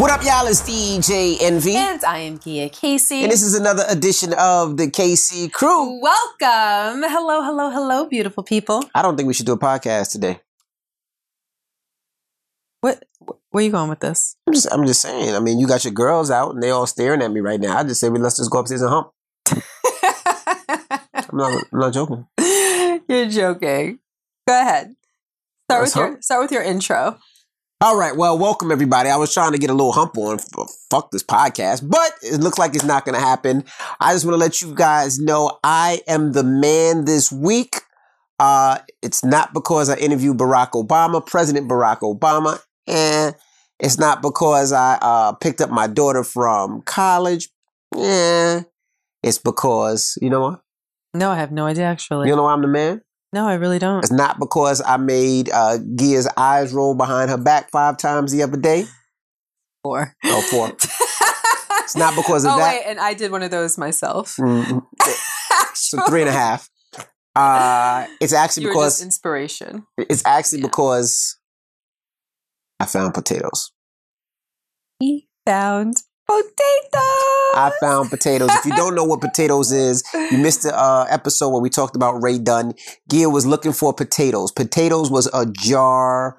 What up, y'all? It's DJ Envy. And I am Gia Casey. And this is another edition of the Casey Crew. Welcome. Hello, hello, hello, beautiful people. I don't think we should do a podcast today. What? Where are you going with this? I'm just, I'm just saying. I mean, you got your girls out and they all staring at me right now. I just say, well, let's just go upstairs and hump. I'm not, I'm not joking. You're joking. Go ahead. Start Let's with your start with your intro. All right. Well, welcome everybody. I was trying to get a little hump on. Fuck this podcast, but it looks like it's not going to happen. I just want to let you guys know I am the man this week. Uh, it's not because I interviewed Barack Obama, President Barack Obama, and it's not because I uh, picked up my daughter from college. Yeah, it's because you know what? No, I have no idea actually. You know why I'm the man. No, I really don't. It's not because I made uh, Gia's eyes roll behind her back five times the other day. Four. Oh, four. It's not because of oh that. wait, and I did one of those myself. Mm, so three and a half. Uh, it's actually You because inspiration. it's actually Yeah. because I found potatoes. He found potatoes. I found potatoes. If you don't know what potatoes is, you missed the uh, episode where we talked about Ray Dunn. Gia was looking for potatoes. Potatoes was a jar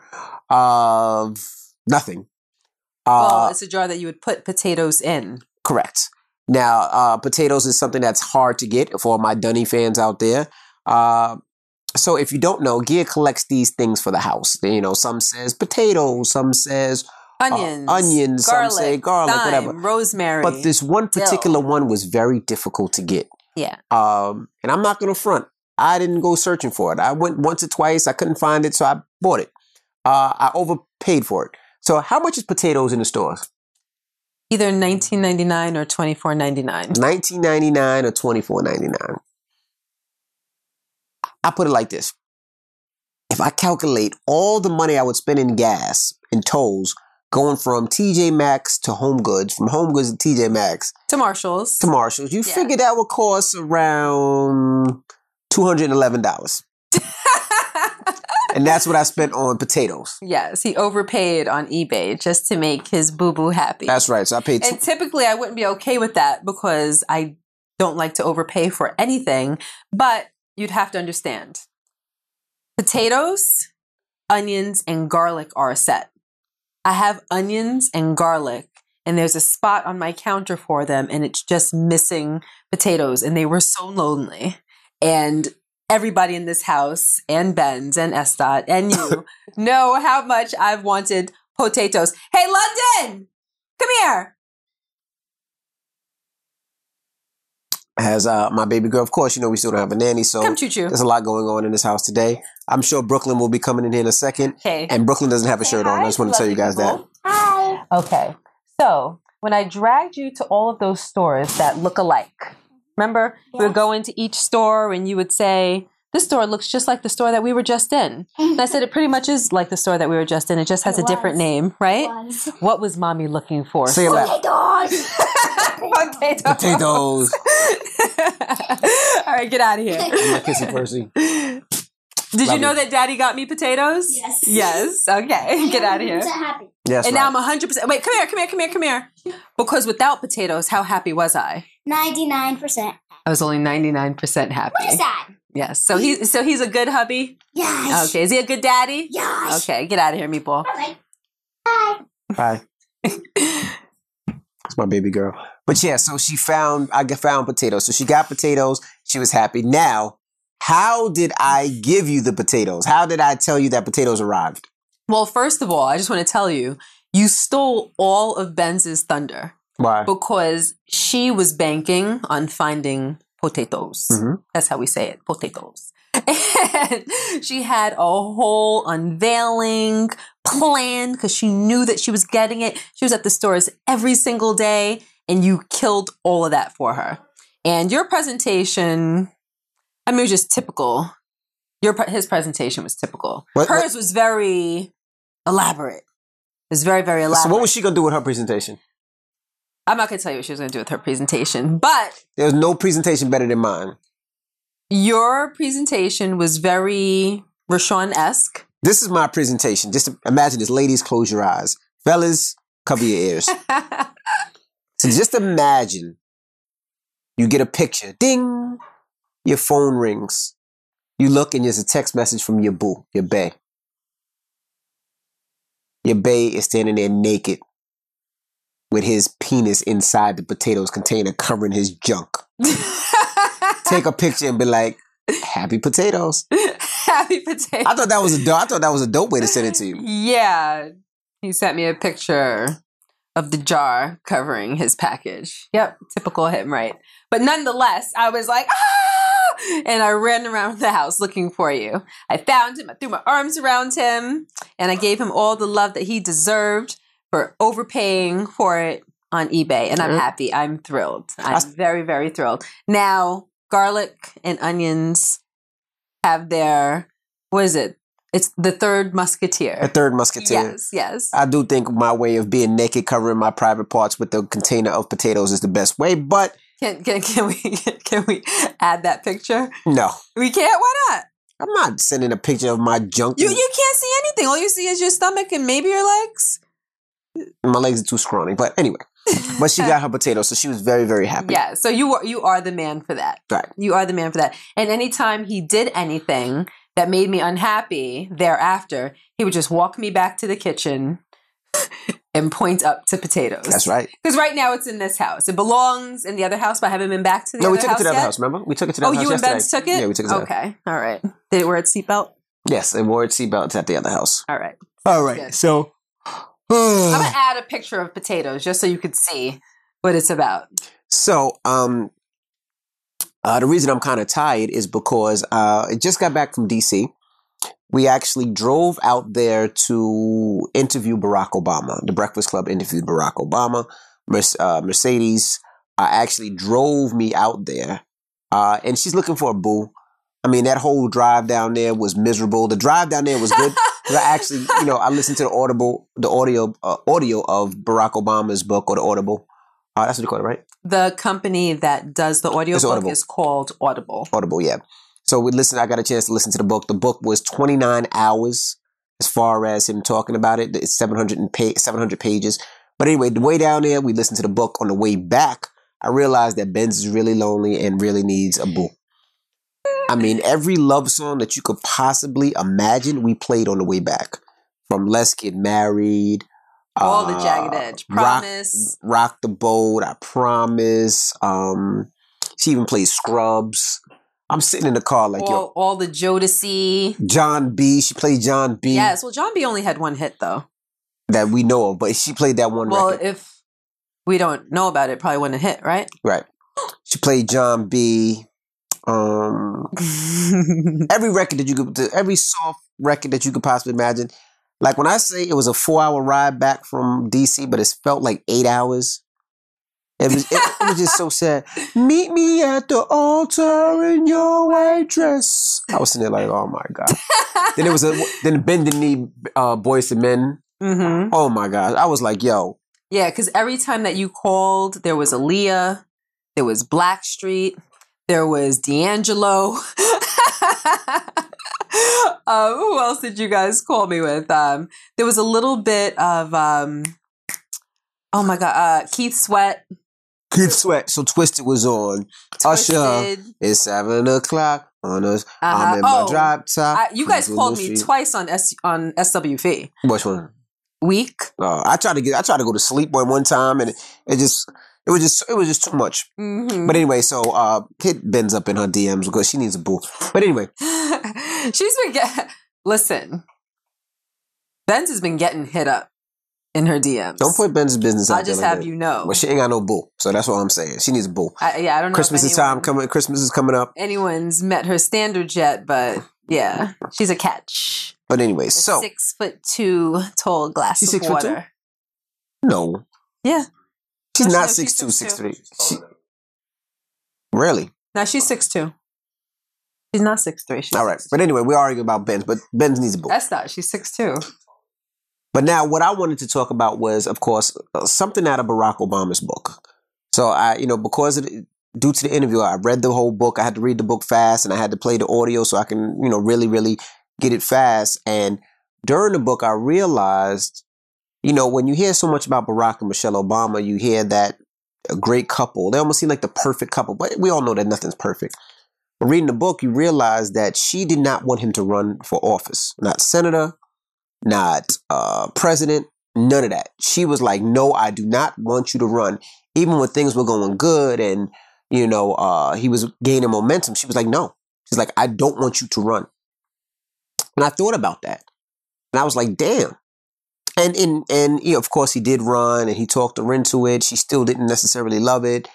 of nothing. Uh, well, it's a jar that you would put potatoes in. Correct. Now, uh, potatoes is something that's hard to get for my Dunny fans out there. Uh, so if you don't know, Gia collects these things for the house. You know, some says potatoes, some says, Onions, onions, some garlic, say garlic, thyme, whatever. rosemary. but this one dill. particular one was very difficult to get. yeah, Um, and I'm not going to front. I didn't go searching for it. I went once or twice. I couldn't find it, so I bought it. Uh, I overpaid for it. So how much is potatoes in the stores? either 19.99 or 24.99. Nineteen ninety nine or twenty four ninety nine. I put it like this: if I calculate all the money I would spend in gas and tolls going from TJ Maxx to Home Goods, from Home Goods to TJ Maxx To Marshalls. to Marshalls, you Yeah. figure that would cost around two hundred and eleven dollars, and that's what I spent on potatoes. yes, he overpaid on eBay just to make his boo boo happy. That's right. So I paid. Two, and typically, I wouldn't be okay with that because I don't like to overpay for anything. But you'd have to understand potatoes, onions, and garlic are a set. I have onions and garlic, and there's a spot on my counter for them, and it's just missing potatoes. And they were so lonely. And everybody in this house, and Benz, and S Dot, and you know how much I've wanted potatoes. Hey, London, come here. has uh, my baby girl. Of course, you know we still don't have a nanny, so Come choo choo. There's a lot going on in this house today. I'm sure Brooklyn will be coming in here in a second. Okay. And Brooklyn doesn't have a shirt on. I just want to tell you guys that. Hi. Okay. So when I dragged you to all of those stores that look alike, remember we would go into each store and you would say, "This store looks just like the store that we were just in." And I said, "It pretty much is like the store that we were just in. It just has It a different name, right?" was. What was mommy looking for? Say it Potatoes. Potatoes. Potatoes. all right, get out of here. I'm not kissing Percy. Did Love you know you. that Daddy got me potatoes? Yes. Yes. Okay. Get out of here. I'm happy. Yes, and right. now I'm 100%. Wait, come here, come here, come here, come here. Because without potatoes, how happy was I? 99%. I was only 99% happy. What is that? Yes. So he so he's a good hubby? Yes. Okay. Is he a good daddy? Yes. Okay, get out of here, meatball. Okay. Bye. Bye. It's my baby girl. But yeah, so she found I g- found potatoes. So she got potatoes. She was happy. Now, how did I give you the potatoes? How did I tell you that potatoes arrived? Well, first of all, I just want to tell you, you stole all of Benz's thunder Why? because she was banking on finding potatoes. Mhm. That's how we say it, potatoes. And she had a whole unveiling plan because she knew that she was getting it. She was at the stores every single day, and you killed all of that for her. And your presentation, I mean, it was just typical. Your his presentation was typical. What- what- Hers was very elaborate. It was very, very elaborate. So what was she gonna do with her presentation? I'm not going to tell you what she was going to do with her presentation, but There's no presentation better than mine. your presentation was very Rashawn esque. This is my presentation. Just imagine this. Ladies, close your eyes. Fellas, Cover your ears. So just imagine you get a picture, ding, your phone rings. You look and there's a text message from your boo, your bae. Your bae is standing there naked with his penis inside the potatoes container covering his junk. Take a picture and be like, happy potatoes. Happy potatoes. I thought that was a dope, I thought that was a dope way to send it to you. Yeah. He sent me a picture of the jar covering his package. Yep, typical him, right? But nonetheless, I was like, ah! And I ran around the house looking for you. I found him, I threw my arms around him, and I gave him all the love that he deserved for overpaying for it on eBay. And I'm Mhm. happy. I'm thrilled. I'm very, very thrilled. Now, garlic and onions have their, what is it? It's the third musketeer. The third musketeer. Yes, yes. I do think my way of being naked, covering my private parts with a container of potatoes is the best way, but Can, can, can we can we add that picture? no. We can't. Why not? I'm not sending a picture of my junk. You you can't see anything. All you see is your stomach and maybe your legs. my legs are too scrawny. But anyway, but she got her potatoes, so she was very, very happy. Yeah. So you are you are the man for that. Right. You are the man for that. And anytime he did anything that made me unhappy thereafter, he would just walk me back to the kitchen and point up to potatoes. That's right. Because right now it's in this house. It belongs in the other house, but I haven't been back to the No, other we took it to the other yet. house. Remember, we took it to the Oh, other house you and yesterday. Ben took it? Yeah, we took it. To the Okay. All right. Did it wear its seatbelt? Yes, it wore its seatbelt at the other house. All right. All right, right. good. So, I'm gonna add a picture of potatoes just so you could see what it's about. so um, uh, the reason I'm kind of tired is because uh, I just got back from DC. We actually drove out there to interview Barack Obama. The Breakfast Club interviewed Barack Obama. Merce- uh, Mercedes uh, actually drove me out there, uh, and she's looking for a boo. I mean, that whole drive down there was miserable. The drive down there was good. I actually, you know, I listened to the audible, the audio, uh, audio of Barack Obama's book or the Audible. Uh, that's what you call it, right? The company that does the audio book is called Audible. Audible, yeah. So we listened. I got a chance to listen to the book. The book was 29 hours as far as him talking about it. It's 700 and pa- 700 pages. But anyway, the way down there, we listened to the book. On the way back, I realized that Benz is really lonely and really needs a boo. I mean, every love song that you could possibly imagine, we played on the way back. From Let's Get Married. All the uh, jagged edge. Rock- Promise. Rock the Boat, I Promise. Um, she even plays Scrubs. I'm sitting in the car like, yo, all, all the Jodeci. Jon B. She played Jon B. Yes. Well, Jon B only had one hit though. That we know of, but she played that one Well, record. if we don't know about it, it probably wouldn't hit, right? right. She played Jon B. Um, every record that you could, every soft record that you could possibly imagine. Like when I say it was a four hour ride back from DC, but it felt like eight hours. It was, it, it was just so sad. Meet me at the altar in your white dress. I was sitting there like, oh my god. then it was a then bending knee, uh, Boyz II Men. hmm Oh my god. I was like, yo, Yeah, because every time that you called, there was Aaliyah, there was Blackstreet, there was D'Angelo. um, who else did you guys call me with? Um, there was a little bit of, um, oh my God, uh, Keith Sweat. Keith Sweat. So Twisted was on. Usher. It's seven o'clock on us. Uh-huh. I'm in my Oh, drop top. I, you guys called me twice on S on SWV Which one? week. Uh, I tried to get. I tried to go to sleep one one time, and it, it just. It was just. It was just too much. hmm But anyway, so uh, hit Benz up in her DMs because she needs a boo. But anyway, She's been get listen. Benz has been getting hit up in her DMs. don't put Benz business out I'll just like have you know. But she ain't got no boo, so that's what I'm saying. She needs a boo. I, yeah, I don't know. Christmas if is time coming. Christmas is coming up. Anyone's met her standards yet, but yeah, she's a catch. But anyway, so six foot two tall glass She's of six foot two? water. no, Yeah. she's No, not she's six two, six 6'2". three. She, really? No, she's six two. She's not six three. She's All right. 6'2". But anyway, we're arguing about Benz, but Benz needs a boo. That's not. She's six two. But now, what I wanted to talk about was, of course, uh, something out of Barack Obama's book. So I, you know, because due to the interview, I read the whole book. I had to read the book fast, and I had to play the audio so I can, you know, really, really get it fast. And during the book, I realized you know, when you hear so much about Barack and Michelle Obama, you hear that a great couple. They almost seem like the perfect couple, but we all know that nothing's perfect. But reading the book, you realize that she did not want him to run for office, not senator, not uh, president, none of that. She was like, "No, I do not want you to run." Even when things were going good and you know uh, he was gaining momentum, she was like, "No." She's like, "I don't want you to run." And I thought about that, and I was like, "Damn." And in and you know, of course he did run and he talked her into it. She still didn't necessarily love it.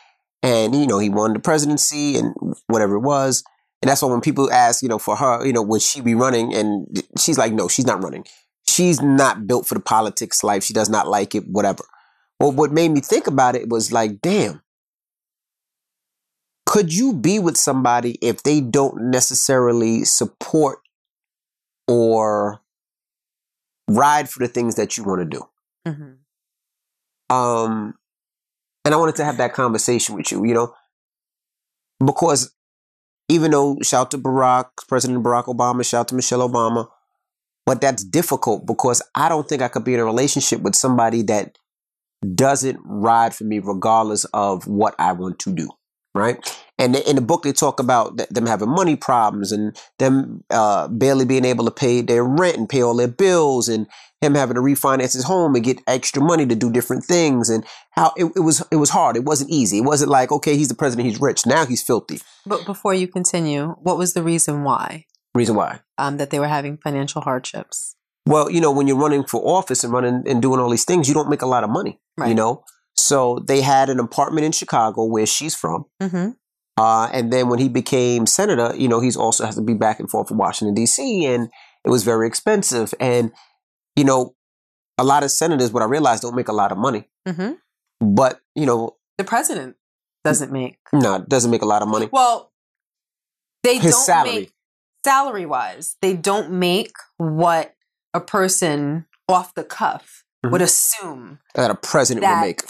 And you know, he won the presidency and whatever it was. And that's why when people ask, you know, for her, you know, would she be running? And she's like, no, she's not running. She's not built for the politics life. She does not like it, whatever. Well, what made me think about it was like, damn, could you be with somebody if they don't necessarily support or ride for the things that you want to do? Mm-hmm. Um, and I wanted to have that conversation with you, you know, because even though shout to Barack, President Barack Obama, shout to Michelle Obama, but that's difficult because I don't think I could be in a relationship with somebody that doesn't ride for me regardless of what I want to do. Right. And in the book, they talk about them having money problems and them uh, barely being able to pay their rent and pay all their bills and him having to refinance his home and get extra money to do different things and how it, it was it was hard. It wasn't easy. It wasn't like, okay, he's the president, he's rich. Now he's filthy. But before you continue, what was the reason why? Reason why? Um, that they were having financial hardships. Well, you know, when you're running for office and running and doing all these things, you don't make a lot of money. Right. You know? So they had an apartment in Chicago where she's from. Mm-hmm. Uh, and then when he became senator, you know, he's also has to be back and forth from Washington D.C. and it was very expensive. And you know, a lot of senators, what I realized, don't make a lot of money. Mm-hmm. But you know, The president doesn't make. no, doesn't make a lot of money. Well, they His don't salary. make salary wise. They don't make what a person off the cuff Mhm. would assume That a president That- would make.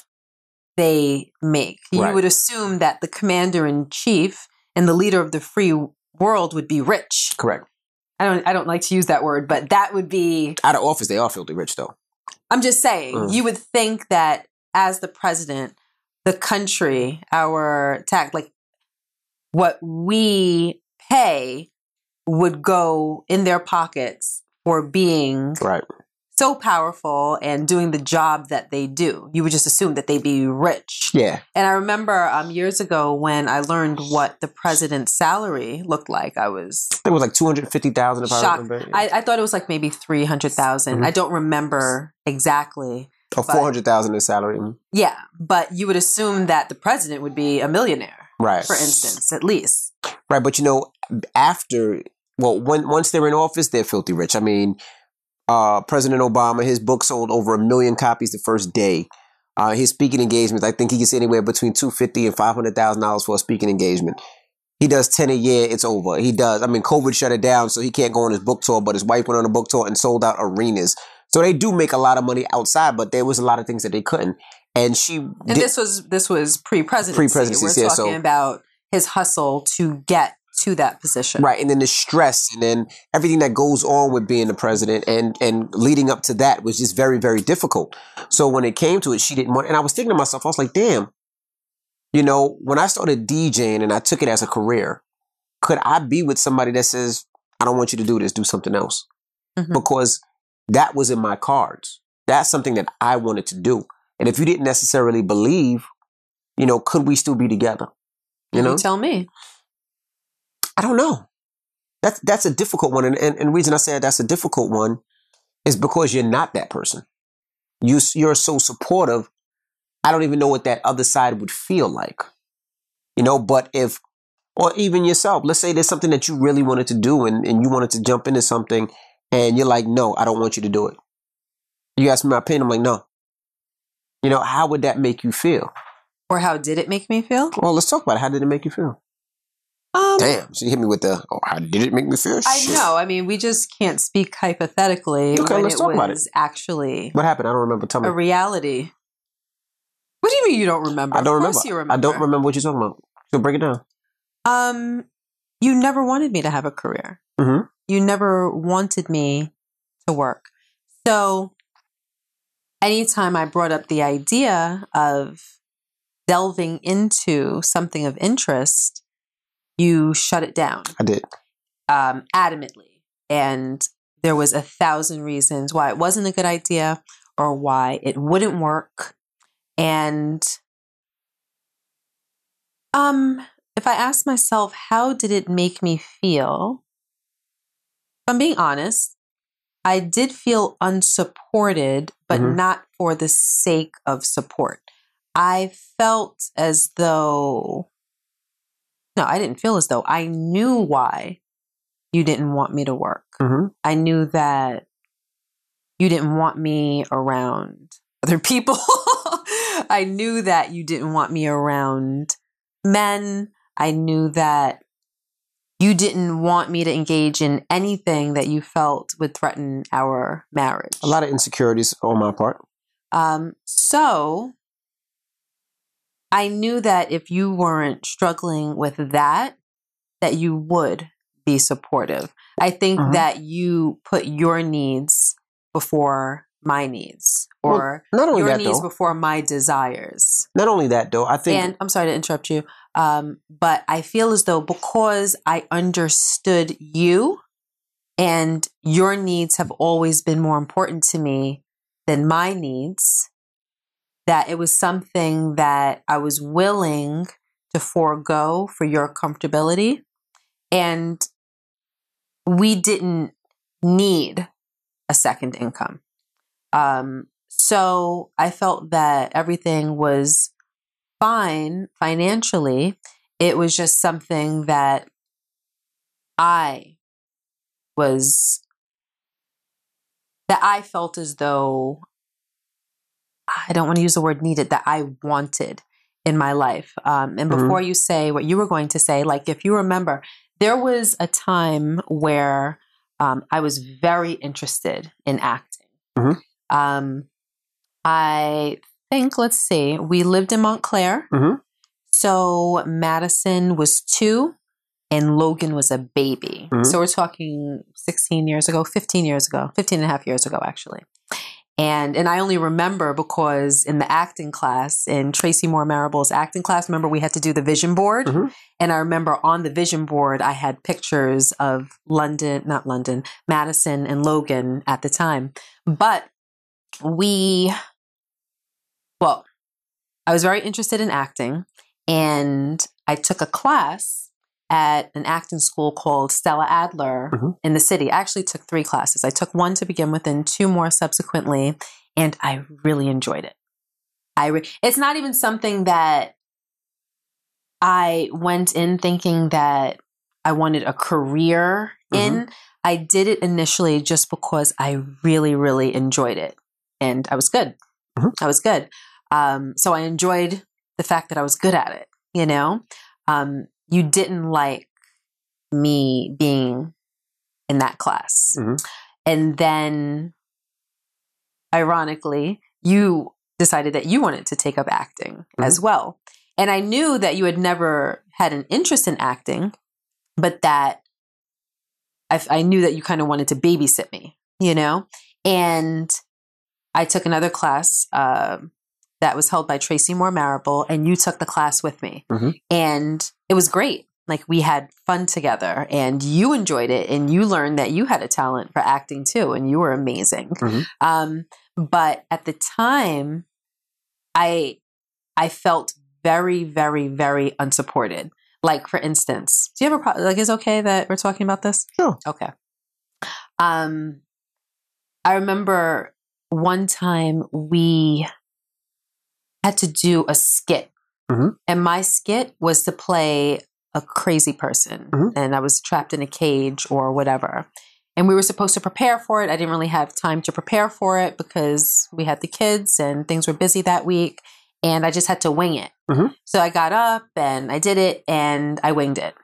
they make. You Right. would assume that the commander in chief and the leader of the free world would be rich. Correct. I don't I don't like to use that word, but that would be Out of office, they are filthy rich, though. I'm just saying, Mm. you would think that as the president, the country, our tax, like what we pay would go in their pockets for being Right. so powerful and doing the job that they do. You would just assume that they'd be rich. Yeah. And I remember um, years ago when I learned what the president's salary looked like, I was I think it was like two hundred fifty thousand. If I shocked. remember. I, I thought it was like maybe 300,000. Mhm. I don't remember exactly. or four hundred thousand in salary. Mhm. Yeah, but you would assume that the president would be a millionaire, Right. for instance, at least. Right, but you know, after well, when once they're in office, they're filthy rich. I mean, uh, President Obama, his book sold over a million copies the first day. Uh, his speaking engagements, I think he gets anywhere between two fifty and five hundred thousand dollars for a speaking engagement. He does ten a year, it's over. He does. I mean, COVID shut it down, so he can't go on his book tour. But his wife went on a book tour and sold out arenas. So they do make a lot of money outside, but there was a lot of things that they couldn't. And she And did- this was this was pre-presidency. Pre-presidency, We're yeah, talking so- about his hustle to get to that position. Right, and then the stress, and then everything that goes on with being the president, and and leading up to that was just very very difficult. So when it came to it, she didn't want. And I was thinking to myself, I was like, damn, you know, when I started DJing and I took it as a career, could I be with somebody that says, I don't want you to do this, do something else, Mhm. because that was in my cards. That's something that I wanted to do. And if you didn't necessarily believe, you know, could we still be together? You know, tell me. I don't know. That's that's a difficult one, and, and and reason I said that's a difficult one is because you're not that person. You you're so supportive. I don't even know what that other side would feel like, you know. But if, or even yourself, let's say there's something that you really wanted to do, and and you wanted to jump into something, and you're like, no, I don't want you to do it. You ask me my opinion, I'm like, no. You know, how would that make you feel? Or how did it make me feel? Well, let's talk about it. How did it make you feel? Um, Damn, she hit me with the. Oh, how did it make me feel? I Shit. know. I mean, we just can't speak hypothetically Okay, when let's it talk was about it. actually What happened? I don't remember. Tell me. a reality. What do you mean you don't remember? I don't of remember. course you remember. I don't remember what you're talking about. So break it down. Um, you never wanted me to have a career. Mhm. You never wanted me to work. So, anytime I brought up the idea of delving into something of interest, you shut it down I did. um, adamantly. And there was a thousand reasons why it wasn't a good idea or why it wouldn't work. And um, if I ask myself, how did it make me feel? If I'm being honest, I did feel unsupported, but Mhm. not for the sake of support. I felt as though, no, I didn't feel as though I knew why you didn't want me to work. Mhm. I knew that you didn't want me around other people. I knew that you didn't want me around men. I knew that you didn't want me to engage in anything that you felt would threaten our marriage. A lot of insecurities on my part. Um, so I knew that if you weren't struggling with that, that you would be supportive. I think Mhm. that you put your needs before my needs Well, or Not only your that needs though. before my desires. Not only that though. I think And I'm sorry to interrupt you, um, but I feel as though because I understood you and your needs have always been more important to me than my needs, that it was something that I was willing to forego for your comfortability. And we didn't need a second income. Um, so I felt that everything was fine financially. It was just something that I was, that I felt as though I don't want to use the word needed, that I wanted in my life. Um, and Mhm. before you say what you were going to say, like if you remember, there was a time where um, I was very interested in acting. Mhm. Um, I think, let's see, we lived in Montclair. Mhm. So Madison was two and Logan was a baby. Mhm. So we're talking 16 years ago, 15 years ago, 15 and a half years ago, actually. And and I only remember because in the acting class, in Tracy Moore Marable's acting class, remember we had to do the vision board. Mhm. And I remember on the vision board, I had pictures of London, not London, Madison and Logan at the time. But we, well, I was very interested in acting. And I took a class at an acting school called Stella Adler Mhm. in the city. I actually took three classes. I took one to begin with and two more subsequently. And I really enjoyed it. I re- it's not even something that I went in thinking that I wanted a career in. I did it initially just because I really, really enjoyed it. And I was good. Mhm. I was good. Um, so I enjoyed the fact that I was good at it, you know? Um, you didn't like me being in that class. Mhm. And then, ironically, you decided that you wanted to take up acting as well. And I knew that you had never had an interest in acting, but that I, I knew that you kind of wanted to babysit me, you know? And I took another class um that was held by Tracy Moore Marable, and you took the class with me. Mhm. And it was great. Like we had fun together, and you enjoyed it, and you learned that you had a talent for acting too, and you were amazing. Mhm. Um, but at the time, I I felt very, very, very unsupported. Like for instance, do you have a pro- like? Is okay that we're talking about this? Sure. Okay. Um, I remember one time we had to do a skit, Mhm. and my skit was to play a crazy person, Mhm. and I was trapped in a cage or whatever. And we were supposed to prepare for it. I didn't really have time to prepare for it because we had the kids and things were busy that week. And I just had to wing it. Mhm. So I got up and I did it and I winged it.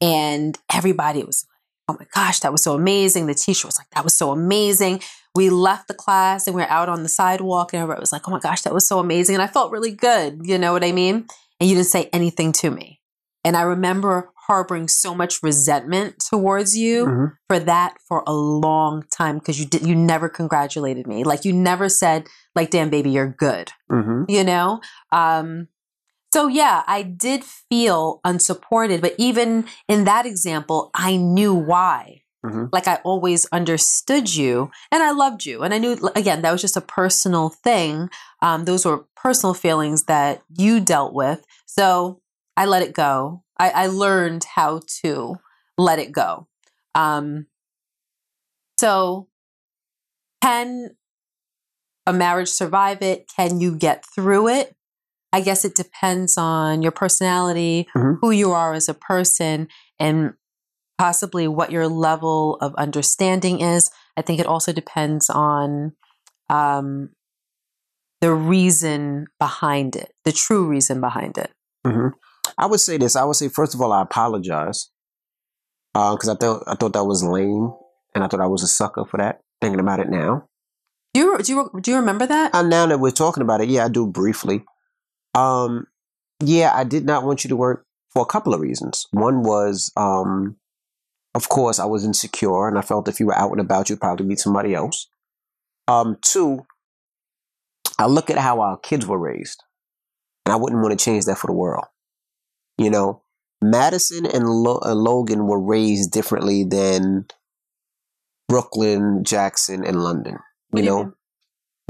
And everybody was like, oh my gosh, that was so amazing. The teacher was like, that was so amazing. We left the class and we are out on the sidewalk and everybody was like, oh my gosh, that was so amazing. And I felt really good. You know what I mean? And you didn't say anything to me. And I remember harboring so much resentment towards you Mhm. for that for a long time because you did you never congratulated me. Like you never said like damn baby you're good. Mhm. You know? Um so yeah, I did feel unsupported, but even in that example, I knew why. Mhm. Like I always understood you and I loved you. And I knew again that was just a personal thing. Um, those were personal feelings that you dealt with. So I let it go. I, I learned how to let it go. Um, so can a marriage survive it? Can you get through it? I guess it depends on your personality, Mhm. who you are as a person, and possibly what your level of understanding is. I think it also depends on um, the reason behind it, the true reason behind it. Mhm. I would say this. I would say first of all, I apologize because I thought I thought that was lame, and I thought I was a sucker for that. Thinking about it now, Do you do you do you remember that? and now that we're talking about it, yeah, I do briefly. Um, yeah, I did not want you to work for a couple of reasons. One was, um, of course, I was insecure, and I felt if you were out and about, you'd probably meet somebody else. Um, two, I look at how our kids were raised, and I wouldn't want to change that for the world. You know, Madison and, Lo- Logan were raised differently than Brooklyn, Jackson, and London. You know.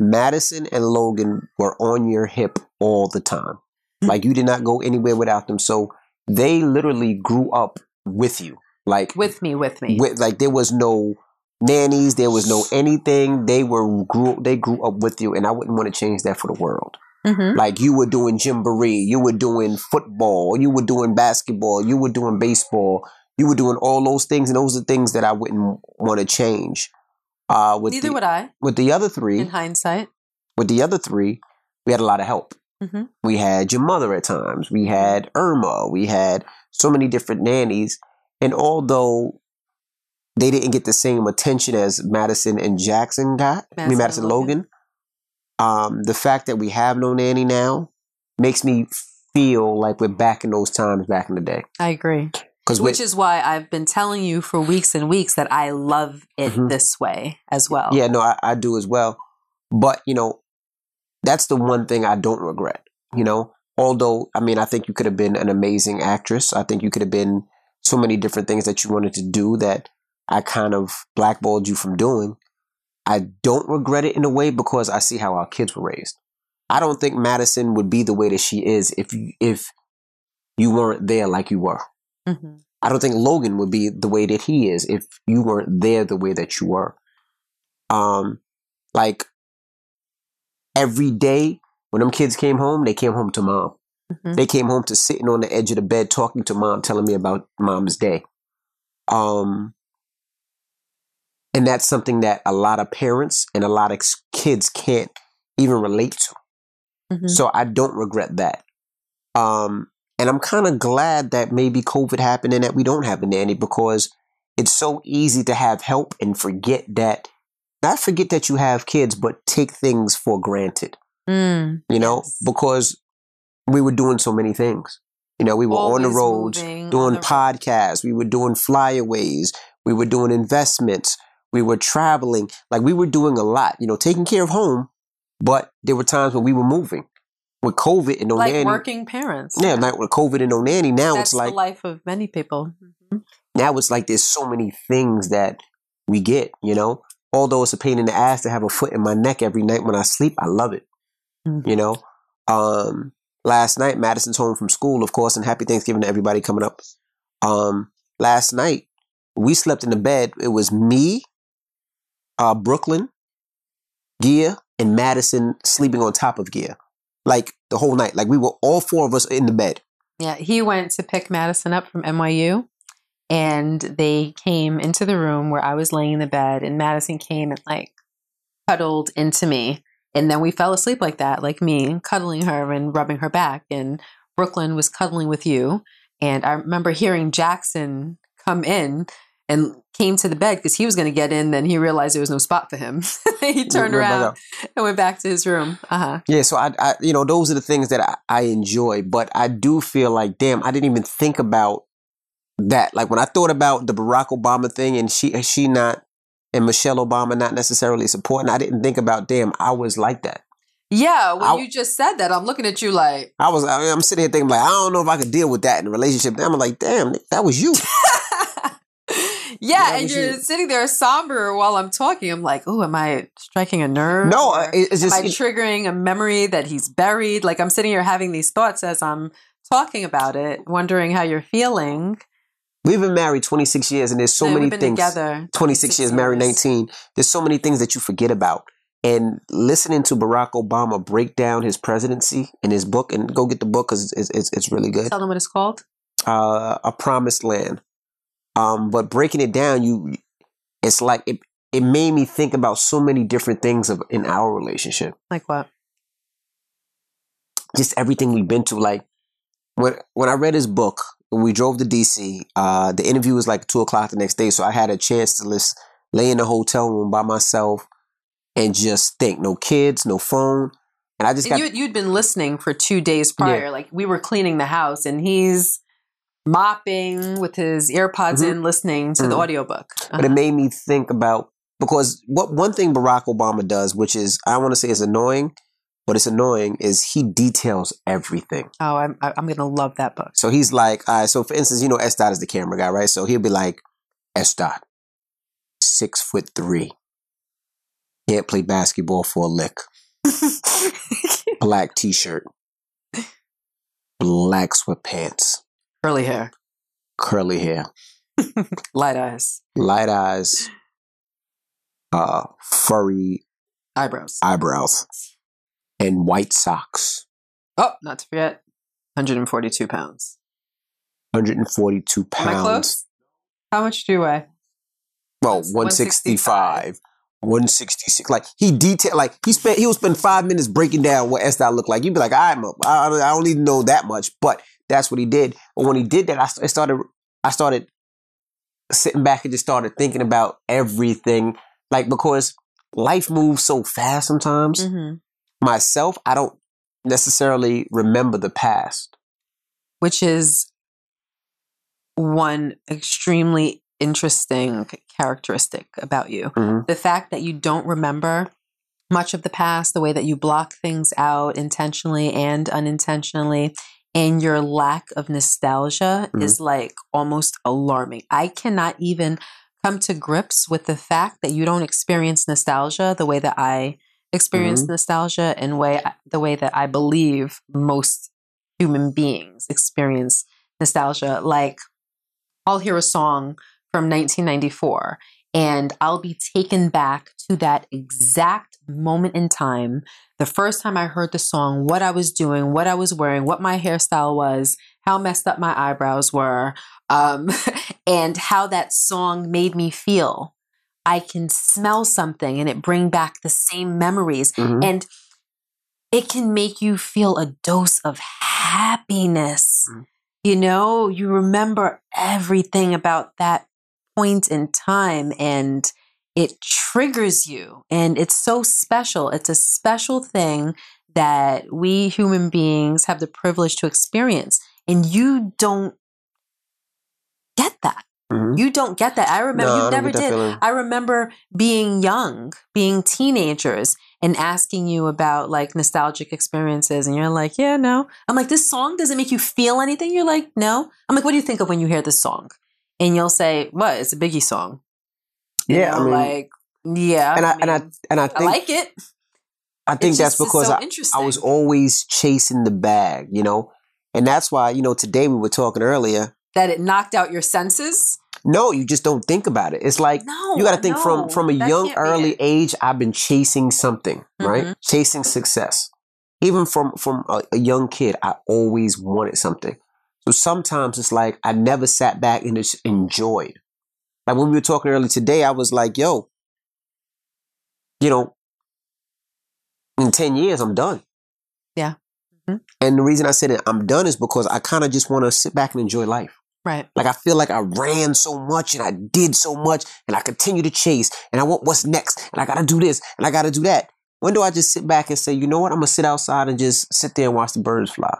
Madison and Logan were on your hip all the time. Mhm. Like you did not go anywhere without them. So they literally grew up with you. Like with me, with me. with like there was no nannies, there was no anything. They were grew they grew up with you and I wouldn't want to change that for the world. Mhm. Like you were doing jamboree, you were doing football, you were doing basketball, you were doing baseball, you were doing all those things, and those are things that I wouldn't want to change. Uh, with Neither the, would I, with the other three, in hindsight. with the other three, we had a lot of help. Mhm. We had your mother at times. We had Irma. We had so many different nannies. And although they didn't get the same attention as Madison and Jackson got, I mean Madison Madison and Logan, um, the fact that we have no nanny now makes me feel like we're back in those times back in the day. I agree. Which is why I've been telling you for weeks and weeks that I love it Mhm. this way as well. Yeah, no, I, I do as well. But, you know, that's the one thing I don't regret. You know, although, I mean, I think you could have been an amazing actress. I think you could have been so many different things that you wanted to do that I kind of blackballed you from doing. I don't regret it in a way because I see how our kids were raised. I don't think Madison would be the way that she is if you, if you weren't there like you were. Mhm. I don't think Logan would be the way that he is if you weren't there the way that you were. Um, like every day when them kids came home, they came home to mom. Mhm. They came home to sitting on the edge of the bed talking to mom, telling me about mom's day. Um, and that's something that a lot of parents and a lot of kids can't even relate to. Mhm. So I don't regret that. Um, and I'm kind of glad that maybe COVID happened and that we don't have a nanny because it's so easy to have help and forget that, not forget that you have kids, but take things for granted, Mm. you know, Yes. because we were doing so many things. You know, we were on the roads moving, doing the podcasts, we were doing flyaways, we were doing investments, we were traveling. Like we were doing a lot, you know, taking care of home, but there were times when we were moving. With COVID and no like nanny. working parents. Yeah, like with COVID and no nanny. Now That's it's like the life of many people. Mhm. now it's like there's so many things that we get, you know. Although it's a pain in the ass to have a foot in my neck every night when I sleep, I love it. Mhm. You know. Um last night Madison's home from school, of course, and happy Thanksgiving to everybody coming up. Um last night we slept in the bed. It was me, uh Brooklyn, Gia, and Madison sleeping on top of Gia. Like the whole night. Like we were all four of us in the bed. Yeah, he went to pick Madison up from NYU, and they came into the room where I was laying in the bed, and Madison came and like cuddled into me, and then we fell asleep like that, like me cuddling her and rubbing her back, and Brooklyn was cuddling with you, and I remember hearing Jackson come in and came to the bed because he was going to get in, then he realized there was no spot for him. he turned around and went back to his room. Uh huh. Yeah, so I, I, you know, those are the things that I, I enjoy, but I do feel like, damn, I didn't even think about that. Like when I thought about the Barack Obama thing and she and she not and Michelle Obama not necessarily supporting, I didn't think about damn, I was like that. Yeah, when I- you just said that, I'm looking at you like, I was I, I'm sitting here thinking like I don't know if I could deal with that in a relationship. Then I'm like, damn, that was you. yeah, That and you're you. sitting there somber while I'm talking. I'm like, oh, am I striking a nerve? No, Or it's am I triggering a memory that he's buried? Like I'm sitting here having these thoughts as I'm talking about it, wondering how you're feeling. We've been married 26 years and there's so And many we've been things. together 26 years, married 19. There's so many things that you forget about. And listening to Barack Obama break down his presidency in his book, and go get the book because it's, it's, it's really good. Tell them what it's called. Uh, a Promised Land. Um, but breaking it down, you, it's like it. It made me think about so many different things of in our relationship. Like what? Just everything we've been to. Like when when I read his book, we drove to DC. Uh, the interview was like two o'clock the next day, so I had a chance to list, lay in the hotel room by myself and just think. No kids, no phone, and I just And got you, you'd been listening for two days prior. Like we were cleaning the house and he's mopping with his AirPods Mhm. in, listening to the Mhm. audiobook. but it Uh-huh. made me think about because what one thing Barack Obama does, which is I want to say is annoying, but it's annoying, is he details everything. oh, I'm, I- I'm going to love that book. So he's like, right, so for instance, you know, S Dot is the camera guy, right? So he'll be like, S Dot, six foot three, can't play basketball for a lick, black t shirt, black sweatpants, Curly hair, curly hair, light eyes, light eyes, uh, furry eyebrows. eyebrows, and white socks. Oh, not to forget, 142 pounds. 142 Am I pounds. close? How much do you weigh? Well, 165. 166. Like he detail, like he spent, he will spend five minutes breaking down what S dot looked like. You'd be like, I'm I don't even know that much, but that's what he did. But when he did that, I, I started, I started sitting back and just started thinking about everything. Like because life moves so fast sometimes. Mm-hmm. Myself, I don't necessarily remember the past. Which is one extremely interesting characteristic about you. Mhm. The fact that you don't remember much of the past, the way that you block things out intentionally and unintentionally, and your lack of nostalgia Mhm. is like almost alarming. I cannot even come to grips with the fact that you don't experience nostalgia the way that I experience nostalgia in way the way that I believe most human beings experience nostalgia. Like I'll hear a song from 1994 and I'll be taken back to that exact moment in time. The first time I heard the song, what I was doing, what I was wearing, what my hairstyle was, how messed up my eyebrows were, um, and how that song made me feel. I can smell something and it bring back the same memories Mhm. and it can make you feel a dose of happiness. Mhm. You know, you remember everything about that point in time and it triggers you and it's so special. It's a special thing that we human beings have the privilege to experience and you don't get that. Mhm. You don't get that. I remember No, you never did. feeling. I remember being young, being teenagers, and asking you about like nostalgic experiences. And you're like, yeah, no. I'm like, this song doesn't make you feel anything. You're like, no. I'm like, what do you think of when you hear this song? And you'll say, what? It's a Biggie song. You Yeah, I know, mean- like, yeah. and I, and I mean, and I I think like it. I think that's just because so I. I was always chasing the bag, you know, and that's why you know today we were talking earlier. that it knocked out your senses. No, you just don't think about it. It's like No, you got to think from no, from a young early age. I've been chasing something, right? Mhm. Chasing success. Even from from a, a young kid, I always wanted something. So sometimes it's like I never sat back and just enjoyed. Like when we were talking earlier today, I was like, "Yo, you know, in ten years, I'm done." Yeah. Mhm. And the reason I said it, I'm done is because I kind of just want to sit back and enjoy life. Right. Like I feel like I ran so much and I did so much and I continue to chase and I want what's next and I gotta do this and I gotta do that. When do I just sit back and say, you know what, I'm gonna sit outside and just sit there and watch the birds fly?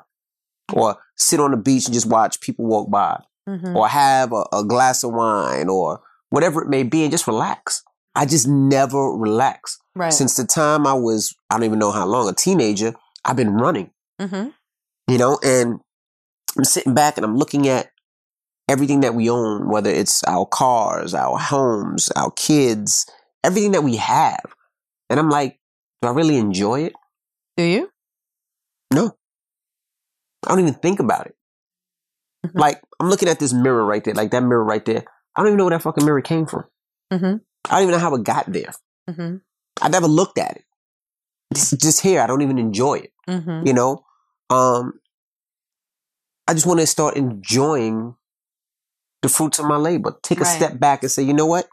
Or sit on the beach and just watch people walk by. Mhm. or have a, a glass of wine or whatever it may be and just relax. I just never relax. Right. Since the time I was, I don't even know how long, a teenager, I've been running, hmm you know, and I'm sitting back and I'm looking at everything that we own, whether it's our cars, our homes, our kids, everything that we have. And I'm like, do I really enjoy it? Do you? No. I don't even think about it. Mhm. Like, I'm looking at this mirror right there, like that mirror right there. I don't even know where that fucking mirror came from. hmm I don't even know how it got there. hmm I never looked at it. It's just here. I don't even enjoy it. hmm You know? Um I just want to start enjoying the fruits of my labor. Take a Right. step back and say, you know what?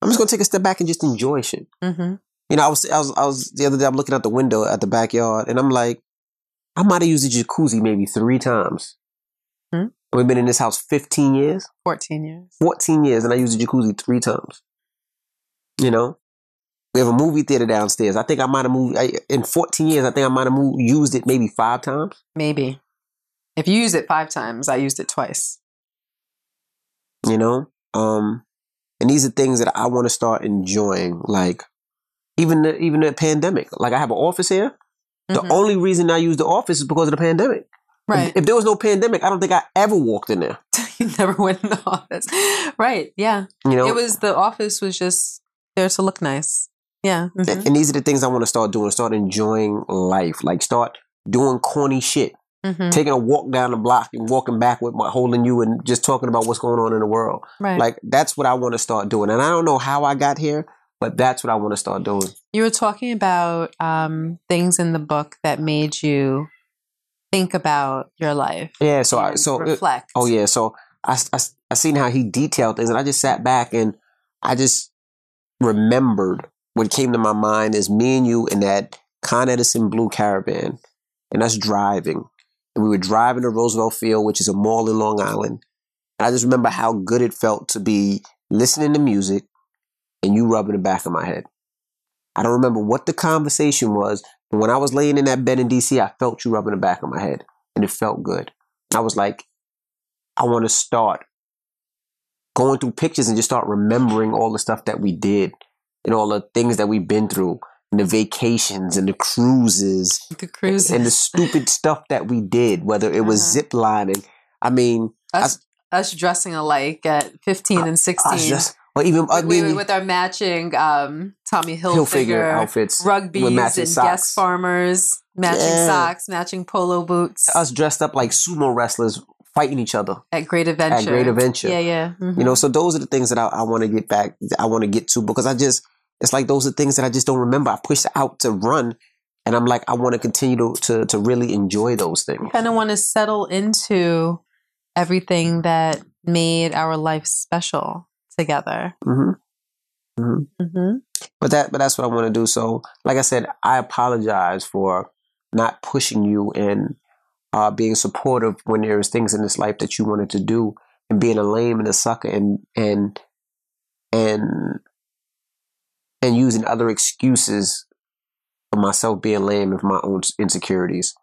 I'm just gonna take a step back and just enjoy shit. hmm You know, I was I was I was the other day I'm looking out the window at the backyard and I'm like, I might have used the jacuzzi maybe three times. Hmm. We've been in this house 15 years, 14 years. 14 years, and I used the jacuzzi three times. You know? We have a movie theater downstairs. I think I might have moved I, in 14 years. I think I might have moved, used it maybe five times. Maybe. If you use it five times, I used it twice. You know, um, and these are things that I want to start enjoying. Like even the, even the pandemic. Like I have an office here. The Mhm. only reason I use the office is because of the pandemic. Right. If, there was no pandemic, I don't think I ever walked in there. you never went in the office. Right. Yeah. You know, It was the office was just there to look nice. Yeah. mhm, and these are the things I want to start doing. Start enjoying life. Like start doing corny shit. Mhm, Taking a walk down the block and walking back with my holding you and just talking about what's going on in the world. Right. Like that's what I want to start doing. And I don't know how I got here, but that's what I want to start doing. you were talking about um, things in the book that made you think about your life. Yeah. So I so it- reflect. oh yeah. So I, I I seen how he detailed things, and I just sat back and I just remembered what came to my mind is me and you in that Con Edison blue caravan, and us driving, and we were driving to Roosevelt Field, which is a mall in Long Island. And I just remember how good it felt to be listening to music and you rubbing the back of my head. I don't remember what the conversation was, but when I was laying in that bed in DC, I felt you rubbing the back of my head, and it felt good. I was like, I want to start going through pictures and just start remembering all the stuff that we did and all the things that we've been through and the vacations and the cruises the cruise and the stupid stuff that we did, whether it was Uh-huh. zip lining. I mean, us, us dressing alike at 15 and 16 I just, or even, I mean, with our matching um, Tommy Hilfiger, Hilfiger outfits. matching and socks. guest farmers, matching Yeah. socks, matching polo boots Us dressed up like sumo wrestlers fighting each other at Great Adventure. at Great Adventure. Yeah, yeah. mhm. You know, so those are the things that I, I want to get back. I want to get to because I just, it's like those are things that I just don't remember. I pushed out to run, and I'm like, I want to continue to, to to really enjoy those things. kind of want to settle into everything that made our life special together. hmm hmm hmm But that, but that's what I want to do. So, like I said, I apologize for not pushing you and uh, being supportive when there's things in this life that you wanted to do, and being a lame and a sucker, and and and and using other excuses for myself being lame and for my own insecurities.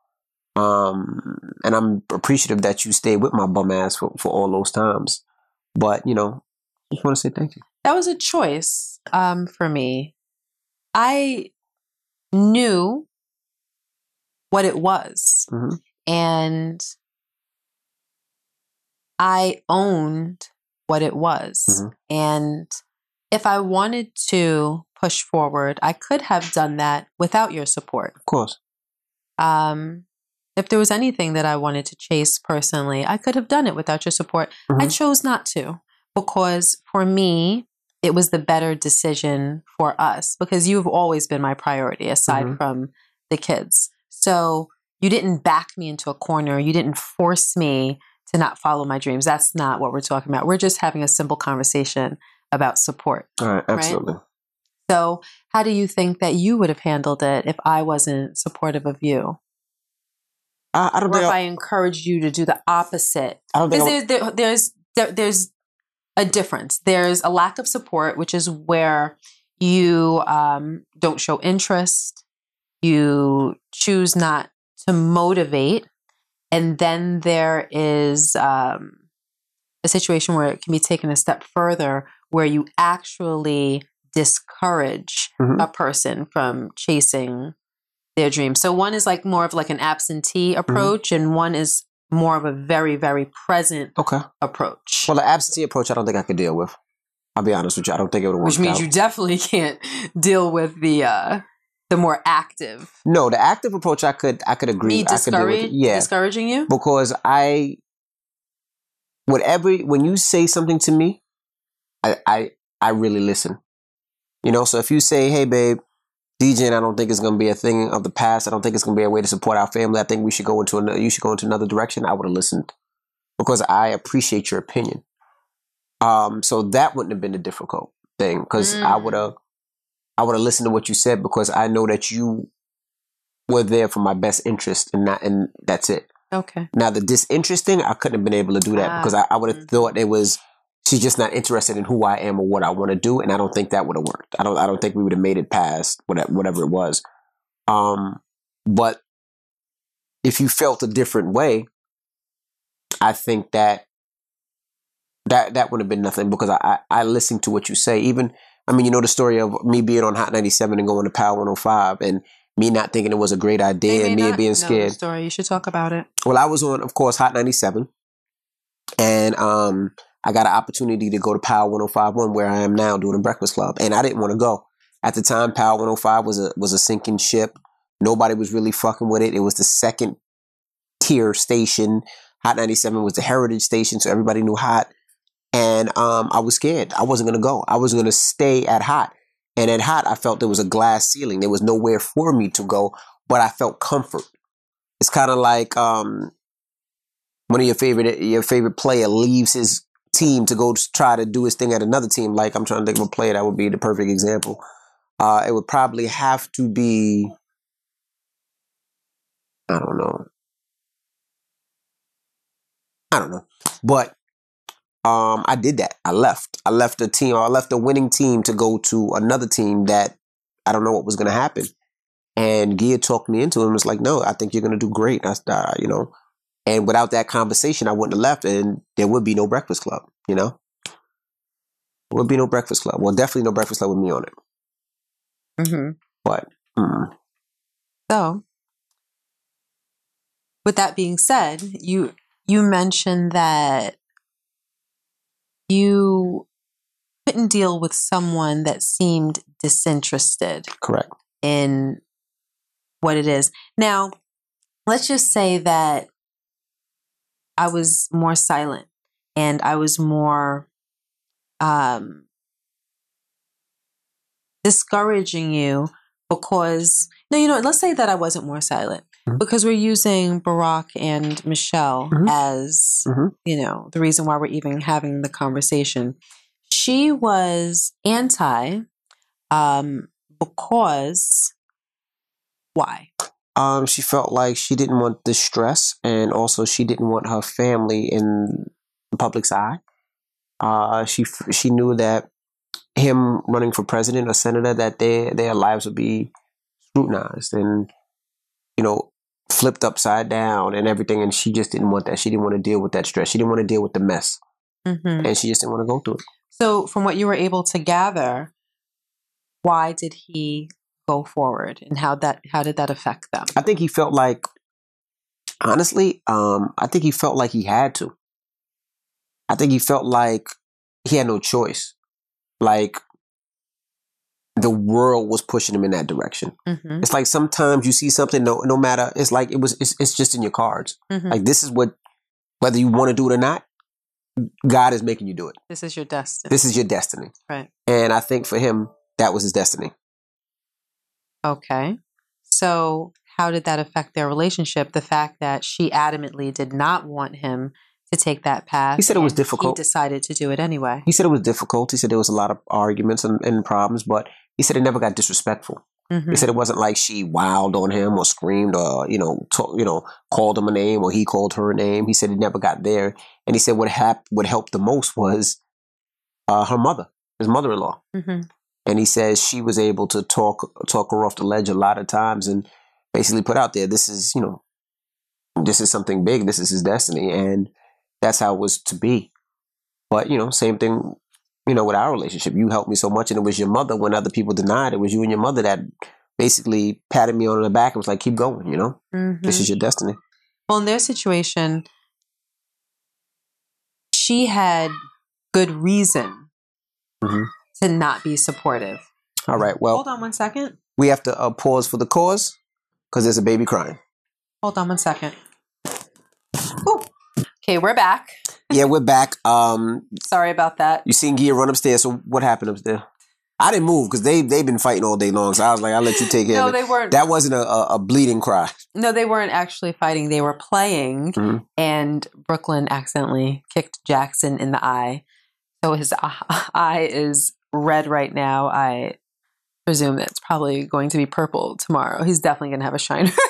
Um, and I'm appreciative that you stayed with my bum ass for, for all those times. But you know, just want to say thank you. That was a choice um, for me. I knew what it was, Mhm. and I owned what it was. Mhm. And if I wanted to push forward, I could have done that without your support. Of course. um, if there was anything that I wanted to chase personally, I could have done it without your support. I Mhm. chose not to because for me, it was the better decision for us because you've always been my priority aside Mhm. from the kids. So you didn't back me into a corner. You didn't force me to not follow my dreams. That's not what we're talking about. We're just having a simple conversation about support. All right, absolutely. So, how do you think that you would have handled it if I wasn't supportive of you? I, I don't or if I, I encouraged you to do the opposite. I don't think I, Because there's, there, there's, there, there's a difference. There's a lack of support, which is where you um, don't show interest, you choose not to motivate, and then there is um, a situation where it can be taken a step further where you actually discourage Mhm. a person from chasing their dream. So one is like more of like an absentee approach and one is more of a very very present Okay. approach. Well, the absentee approach, I don't think I could deal with. I'll be honest with you. I don't think it would work. which means out. you definitely can't deal with the uh the more active No, the active approach, I could, I could agree. me I could deal with discourage. Yeah, discouraging you. because I, whatever, when you say something to me, I, I, I really listen. You know, so if you say, "Hey, babe, DJing, I don't think it's going to be a thing of the past. I don't think it's going to be a way to support our family. I think we should go into another. You should go into another direction." I would have listened because I appreciate your opinion. Um, so that wouldn't have been a difficult thing because I Mm. would have, I would have listened to what you said because I know that you were there for my best interest and not, and that's it. Okay. Now the disinterest thing, I couldn't have been able to do that Ah, because I, I would have mhm. thought it was she's just not interested in who I am or what I want to do, and I don't think that would have worked. I don't. I don't think we would have made it past whatever, whatever it was. Um, but if you felt a different way, I think that that that would have been nothing because I, I I listened to what you say. Even I mean, you know the story of me being on Hot ninety seven and going to Power one hundred five and. Me not thinking it was a great idea, and me being scared. story. You should talk about it. Well, I was on, of course, Hot 97. And um, I got an opportunity to go to Power 1051 where I am now doing a breakfast club. And I didn't want to go. At the time, Power 105 was a was a sinking ship. Nobody was really fucking with it. It was the second tier station. Hot 97 was the heritage station, so everybody knew Hot. And um, I was scared. I wasn't gonna go. I was gonna stay at Hot. And at Hot, I felt there was a glass ceiling. There was nowhere for me to go, but I felt comfort. It's kind of like um, one of your favorite your favorite player leaves his team to go try to do his thing at another team. Like I'm trying to think of a player that would be the perfect example. Uh, it would probably have to be I don't know. I don't know, but um, I did that. I left. I left the team. I left the winning team to go to another team that I don't know what was going to happen. And Gia talked me into it and was like, "No, I think you're going to do great." I, uh, you know, and without that conversation, I wouldn't have left, and there would be no Breakfast Club. You know, there would be no Breakfast Club. Well, definitely no Breakfast Club with me on it. Mm-hmm. But mm, So, with that being said, you you mentioned that you couldn't deal with someone that seemed disinterested correct. in what it is. Now, let's just say that I was more silent and I was more um, discouraging you because, no, you know, what, let's say that I wasn't more silent Mhm. because we're using Barack and Michelle Mhm. as, Mhm. you know, the reason why we're even having the conversation. She was anti um, because why? Um, she felt like she didn't want the stress, and also she didn't want her family in the public's eye. Uh, she she knew that him running for president or senator, that their their lives would be scrutinized and you know flipped upside down and everything, and she just didn't want that. She didn't want to deal with that stress. She didn't want to deal with the mess, Mm-hmm. and she just didn't want to go through it. So, from what you were able to gather, why did he go forward, and how that how did that affect them? I think he felt like, honestly, um, I think he felt like he had to. I think he felt like he had no choice. Like the world was pushing him in that direction. Mm-hmm. It's like sometimes you see something, no, no matter. It's like it was. It's, it's just in your cards. Mm-hmm. Like this is what, whether you want to do it or not, God is making you do it. this is your destiny, This is your destiny. right? And I think for him, that was his destiny. Okay. So, how did that affect their relationship? The fact that she adamantly did not want him to take that path. He said it was difficult. He decided to do it anyway. He said it was difficult. He said there was a lot of arguments and, and problems, but he said it never got disrespectful. Mhm. He said it wasn't like she wowed on him or screamed or you know to, you know called him a name or he called her a name. He said it never got there, and he said what hap- what helped the most was uh, her mother, his mother-in-law, Mhm. And he says she was able to talk talk her off the ledge a lot of times and basically put out there this is you know this is something big. This is his destiny, and that's how it was to be. But you know, same thing. You know, with our relationship, you helped me so much, and it was your mother when other people denied. It was you and your mother that basically patted me on the back and was like, "Keep going." You know, Mhm. this is your destiny. Well, in their situation, she had good reason Mhm. To not be supportive. All right. Well, Hold on one second. we have to uh, pause for the cause because there's a baby crying. Hold on one second. Ooh. Okay, we're back. yeah, we're back. Um, Sorry about that. you seen Gia run upstairs. So what happened upstairs? I didn't move because they they've been fighting all day long. So I was like, I'll let you take care No, of it. they weren't. That wasn't a, a, a bleeding cry. no, they weren't actually fighting. They were playing, Mhm. and Brooklyn accidentally kicked Jackson in the eye. So his eye is red right now. I presume that it's probably going to be purple tomorrow. He's definitely going to have a shiner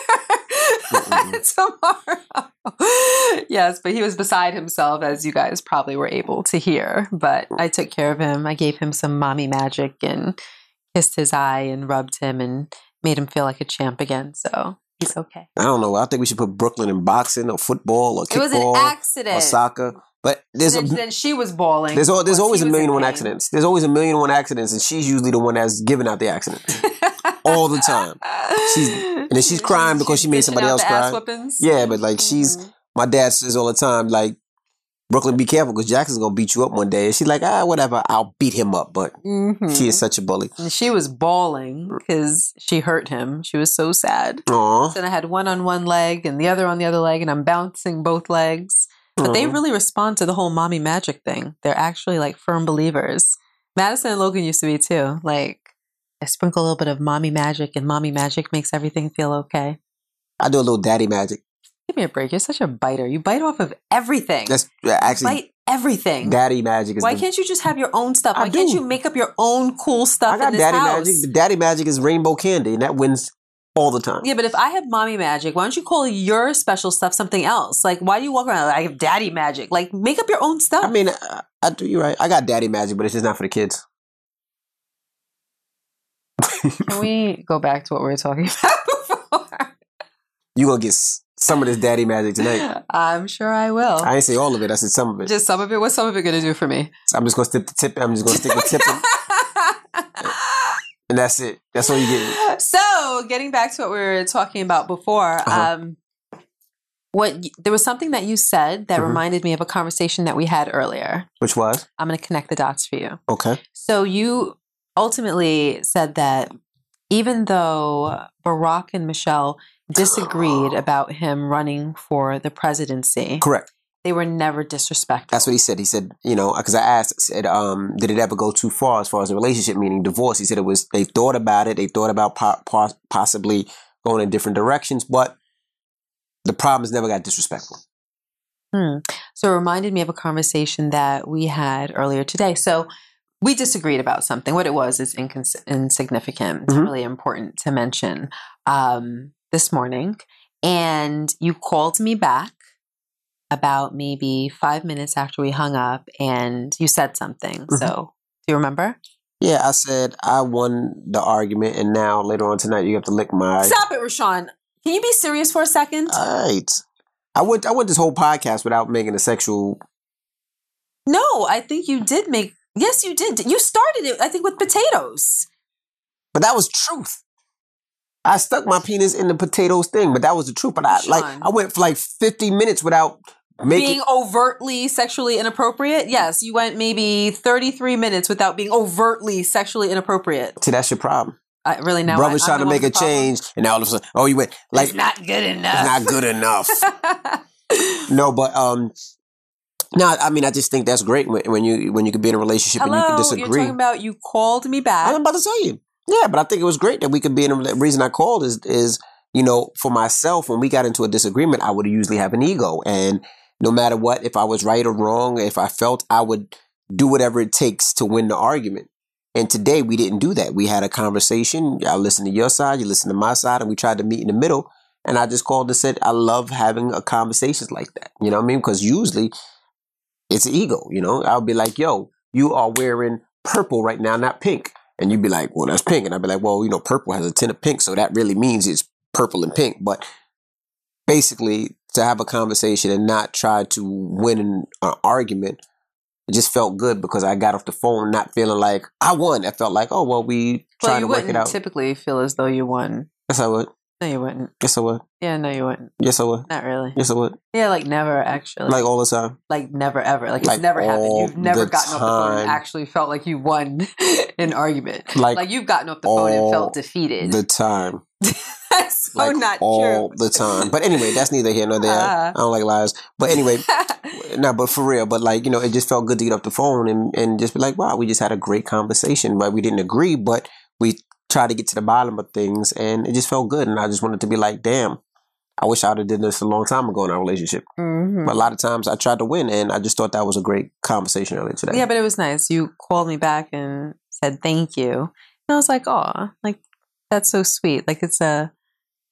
tomorrow. yes, but he was beside himself, as you guys probably were able to hear. But I took care of him. I gave him some mommy magic and kissed his eye and rubbed him and made him feel like a champ again. So he's okay. I don't know. I think we should put Brooklyn in boxing or football or It was an accident. or soccer. But there's a then, then she was bawling. there's there's always a million and one pain. accidents. There's always a million and one accidents, and she's usually the one that's giving out the accidents all the time. She's- and then she's crying because she made somebody else cry. Yeah, but like she's Mhm. my dad says all the time, like Brooklyn, be careful because Jackson's gonna beat you up one day. And she's like, ah, whatever, I'll beat him up. But Mhm. she is such a bully. And she was bawling because she hurt him. She was so sad. Aw. Then I had one on one leg and the other on the other leg, and I'm bouncing both legs. But they really respond to the whole mommy magic thing. They're actually like firm believers. Madison and Logan used to be too. Like, I sprinkle a little bit of mommy magic, and mommy magic makes everything feel okay. I do a little daddy magic. Give me a break. You're such a biter. You bite off of everything. That's actually bite everything. daddy magic is Why the, can't you just have your own stuff? I Why can't you make up your own cool stuff I got in this daddy house? magic. Daddy magic is rainbow candy, and that wins all the time. Yeah, but if I have mommy magic, why don't you call your special stuff something else? Like, why do you walk around like I have daddy magic? Like, make up your own stuff. I mean, I, I do. You're right. I got daddy magic, but it's just not for the kids. Can we go back to what we were talking about before? You gonna get some of this daddy magic tonight. I'm sure I will. I ain't say all of it. I said some of it. just some of it. What's some of it going to do for me? So I'm just gonna stick the tip. I'm just gonna stick the tip, in, and that's it. That's all you get. so, getting back to what we were talking about before, Uh-huh. um, what there was something that you said that Mhm. reminded me of a conversation that we had earlier. Which was I'm going to connect the dots for you. okay. So you ultimately said that even though Barack and Michelle disagreed about him running for the presidency, Correct. They were never disrespectful. That's what he said. He said, you know, because I asked, said, um, did it ever go too far as far as a relationship, meaning divorce? He said it was. They thought about it. They thought about po- po- possibly going in different directions, but the problems never got disrespectful. Hmm. So it reminded me of a conversation that we had earlier today. So we disagreed about something. What it was is incons- insignificant. It's Mhm. really important to mention um, this morning. And you called me back about maybe five minutes after we hung up and you said something. Mhm. So do you remember? Yeah, I said I won the argument, and now later on tonight you have to lick my. Stop it, Raashaun. Can you be serious for a second? All right. I went. I went this whole podcast without making a sexual. no, I think you did make. Yes, you did. You started it, I think, with potatoes. But that was truth. I stuck my penis in the potatoes thing, but that was the truth. But I like I went for like fifty minutes without making. being overtly sexually inappropriate. Yes, you went maybe 33 minutes without being overtly sexually inappropriate. See, that's your problem. I, really now Brothers I, trying to make a change, and now all of a sudden, oh, you went like it's not good it's enough. not good enough. no, but um, no, I mean, I just think that's great when, when you when you can be in a relationship and you Hello, can you're disagree. talking about you called me back. I'm about to tell you. Yeah, but I think it was great that we could be in a the reason I called is is you know for myself when we got into a disagreement I would usually have an ego and no matter what if I was right or wrong if I felt I would do whatever it takes to win the argument. And today we didn't do that. We had a conversation. I listened to your side, you listened to my side, and we tried to meet in the middle. And I just called and said I love having a conversations like that. You know what I mean? Because usually it's ego. You know, I'll be like, "Yo, you are wearing purple right now, not pink." And you'd be like, well, that's pink. And I'd be like, well, you know, purple has a tint of pink. So that really means it's purple and pink. But basically, to have a conversation and not try to win an, an argument it just felt good because I got off the phone not feeling like I won. I felt like, oh well, we Well, trying to work wouldn't it out. typically feel as though you won. yes, I would. No, you wouldn't. Yes, I would. Yeah, no, you wouldn't. Yes, I would. Not really. Yes, I would. Yeah, like never actually. Like all the time. like never ever. Like it's Like never happened. You've never gotten off the phone and actually felt like you won an argument. Like, Like you've gotten off the phone and felt defeated. the time. That's so like not all true. the time. But anyway, that's neither here nor there. Ah. I don't like lies. But anyway, no, but for real. But like, you know, it just felt good to get off the phone and, and just be like, wow, we just had a great conversation. But we didn't agree, but we tried to get to the bottom of things and it just felt good. And I just wanted to be like, damn, I wish I would have did this a long time ago in our relationship. Mhm. But a lot of times I tried to win and I just thought that was a great conversation earlier today. Yeah, but it was nice. You called me back and said thank you. And I was like, oh, like that's so sweet. Like it's a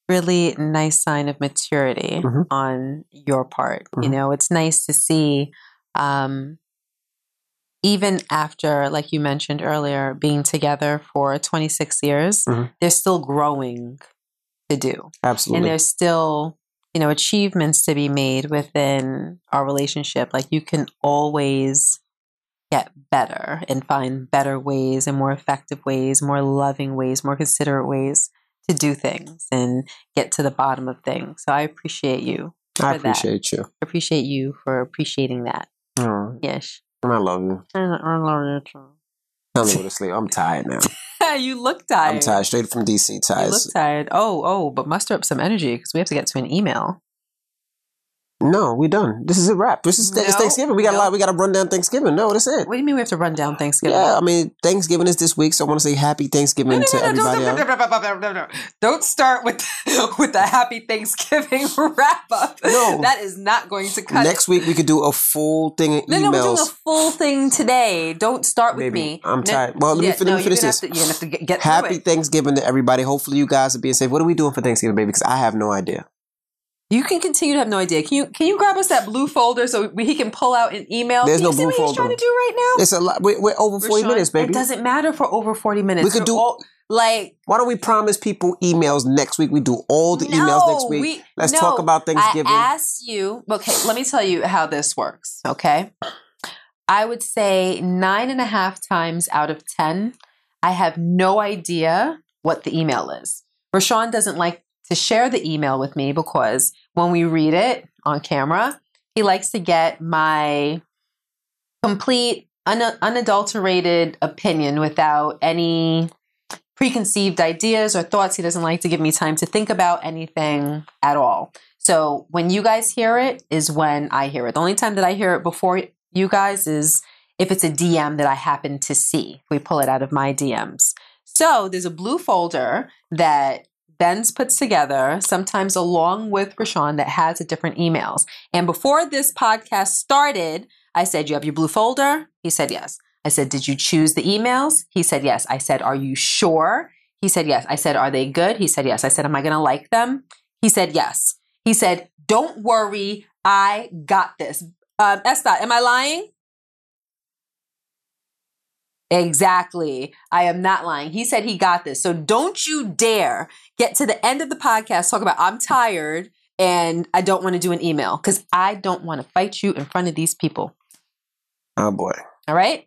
really nice sign of maturity Mhm. on your part. You Mhm. know, it's nice to see um even after, like you mentioned earlier, being together for 26 years, Mhm. there's still growing to do. Absolutely. And there's still, you know, achievements to be made within our relationship. Like you can always get better and find better ways and more effective ways, more loving ways, more considerate ways to do things and get to the bottom of things. So I appreciate you. I for that. appreciate you. I appreciate you for appreciating that. Mm, Yes. I love you. I love you too. Time to go to sleep. I'm tired now. you look tired. I'm tired. Straight from DC. You Tired. look tired. Oh, oh, but muster up some energy because we have to get to an email. No, we're done. This is a wrap. This is it's Thanksgiving. We got a lot. We got to run down Thanksgiving. No, that's it. What do you mean we have to run down Thanksgiving? Yeah, I mean Thanksgiving is this week, so I want to say Happy Thanksgiving to everybody. Don't start with with the happy Thanksgiving wrap up. No. that is not going to cut. Next week we could do a full thing in no, no, we're doing a full thing today. Don't start with Baby, me. I'm tired. Well, let me yeah, fin- let me finish this. To, you're gonna have to get, get Happy. Thanksgiving to everybody. Hopefully you guys are being safe. What are we doing for Thanksgiving, baby? Because I have no idea. You can continue to have no idea. Can you can you grab us that blue folder so we, he can pull out an email? There's can no see blue what he's folder. trying to do right now? It's a lot. We're, we're over forty Raashaun, minutes, baby. It doesn't matter for over forty minutes. We could do- all- like Why don't we promise people emails next week? We do all the emails next week. we- Let's no, talk about Thanksgiving. I asked you. Okay, let me tell you how this works. Okay, I would say nine and a half times out of ten, I have no idea what the email is. Raashaun doesn't like to share the email with me because when we read it on camera, he likes to get my complete, un- unadulterated opinion without any preconceived ideas or thoughts. He doesn't like to give me time to think about anything at all. So when you guys hear it is when I hear it. The only time that I hear it before you guys is if it's a DM that I happen to see. We pull it out of my DMs. So there's a blue folder that Ben's puts together, sometimes along with Raashaun, that has the different emails. And before this podcast started, I said, You have your blue folder? He said, Yes. I said, Did you choose the emails? He said, Yes. I said, Are you sure? He said, Yes. I said, Are they good? He said, Yes. I said, Am I going to like them? He said, Yes. He said, Don't worry. I got this. Um, Esther, am I lying? Exactly. I am not lying. He said he got this. So don't you dare get to the end of the podcast talk about I'm tired and I don't want to do an email because I don't want to fight you in front of these people. oh boy. All right?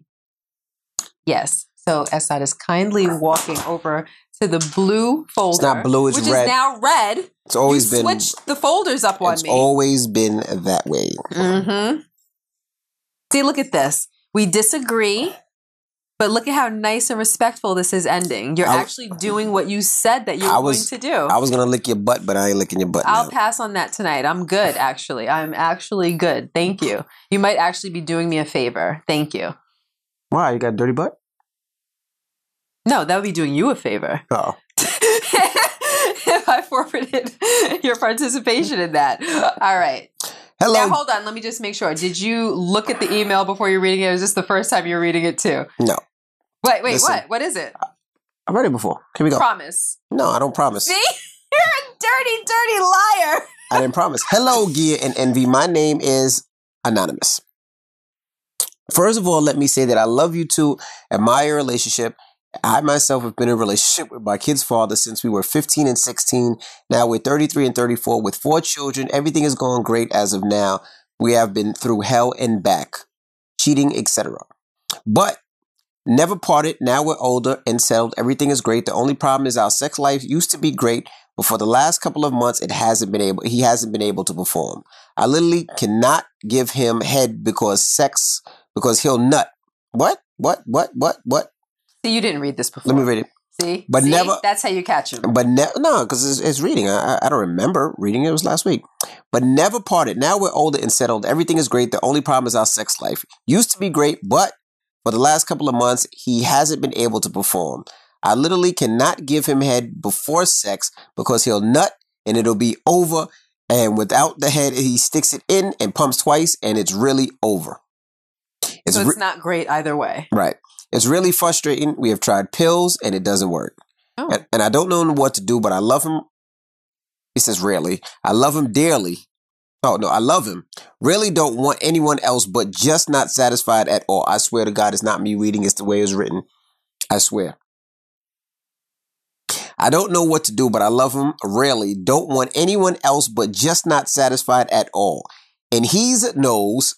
Yes. So Esad is kindly walking over to the blue folder. It's not blue, it's which red. is now red. It's always you been switched the folders up on it's me. always been that way. Mm-hmm. See, look at this. We disagree, but look at how nice and respectful this is ending. You're I- actually doing what you said that you I were was- going to do. I was gonna lick your butt, but I ain't licking your butt. I'll now. pass on that tonight. I'm good, actually. I'm actually good. Thank you. You might actually be doing me a favor. Thank you. Why? You got a dirty butt? No, that would be doing you a favor. Oh. if I forfeited your participation in that. All right. Hello. Now, hold on. Let me just make sure. Did you look at the email before you're reading it? Or is this the first time you're reading it too? No. Wait, wait, Listen. what? What is it? I've read it before. Here we go. Promise. no, I don't promise. See? You're a dirty, dirty liar. I didn't promise. Hello, Gia and Envy. My name is Anonymous. First of all, let me say that I love you too, admire your relationship. I myself have been in a relationship with my kid's father since we were 15 and 16. Now we're 33 and 34 with four children. Everything is going great as of now. We have been through hell and back. cheating, etc. But never parted. Now we're older and settled. Everything is great. The only problem is our sex life used to be great, but for the last couple of months, it hasn't been able. He hasn't been able to perform. I literally cannot give him head because sex because he'll nut. What? What? What? What? What? See, you didn't read this before. Let me read it. See, But See? never- That's how you catch him. But ne- no, because it's, it's reading. I, I- I don't remember reading it. It was last week. But never parted. Now we're older and settled. Everything is great. The only problem is our sex life. Used to be great, but for the last couple of months, he hasn't been able to perform. I literally cannot give him head before sex because he'll nut and it'll be over. And without the head, he sticks it in and pumps twice, and it's really over. It's so re- it's not great either way. right. It's really frustrating. We have tried pills and it doesn't work. Oh. And, and I don't know what to do, but I love him. He says, really. I love him dearly. Oh, no, I love him. Really don't want anyone else, but just not satisfied at all. I swear to God, it's not me reading, it's the way it's written. I swear. I don't know what to do, but I love him. Really don't want anyone else, but just not satisfied at all. And he's a nose.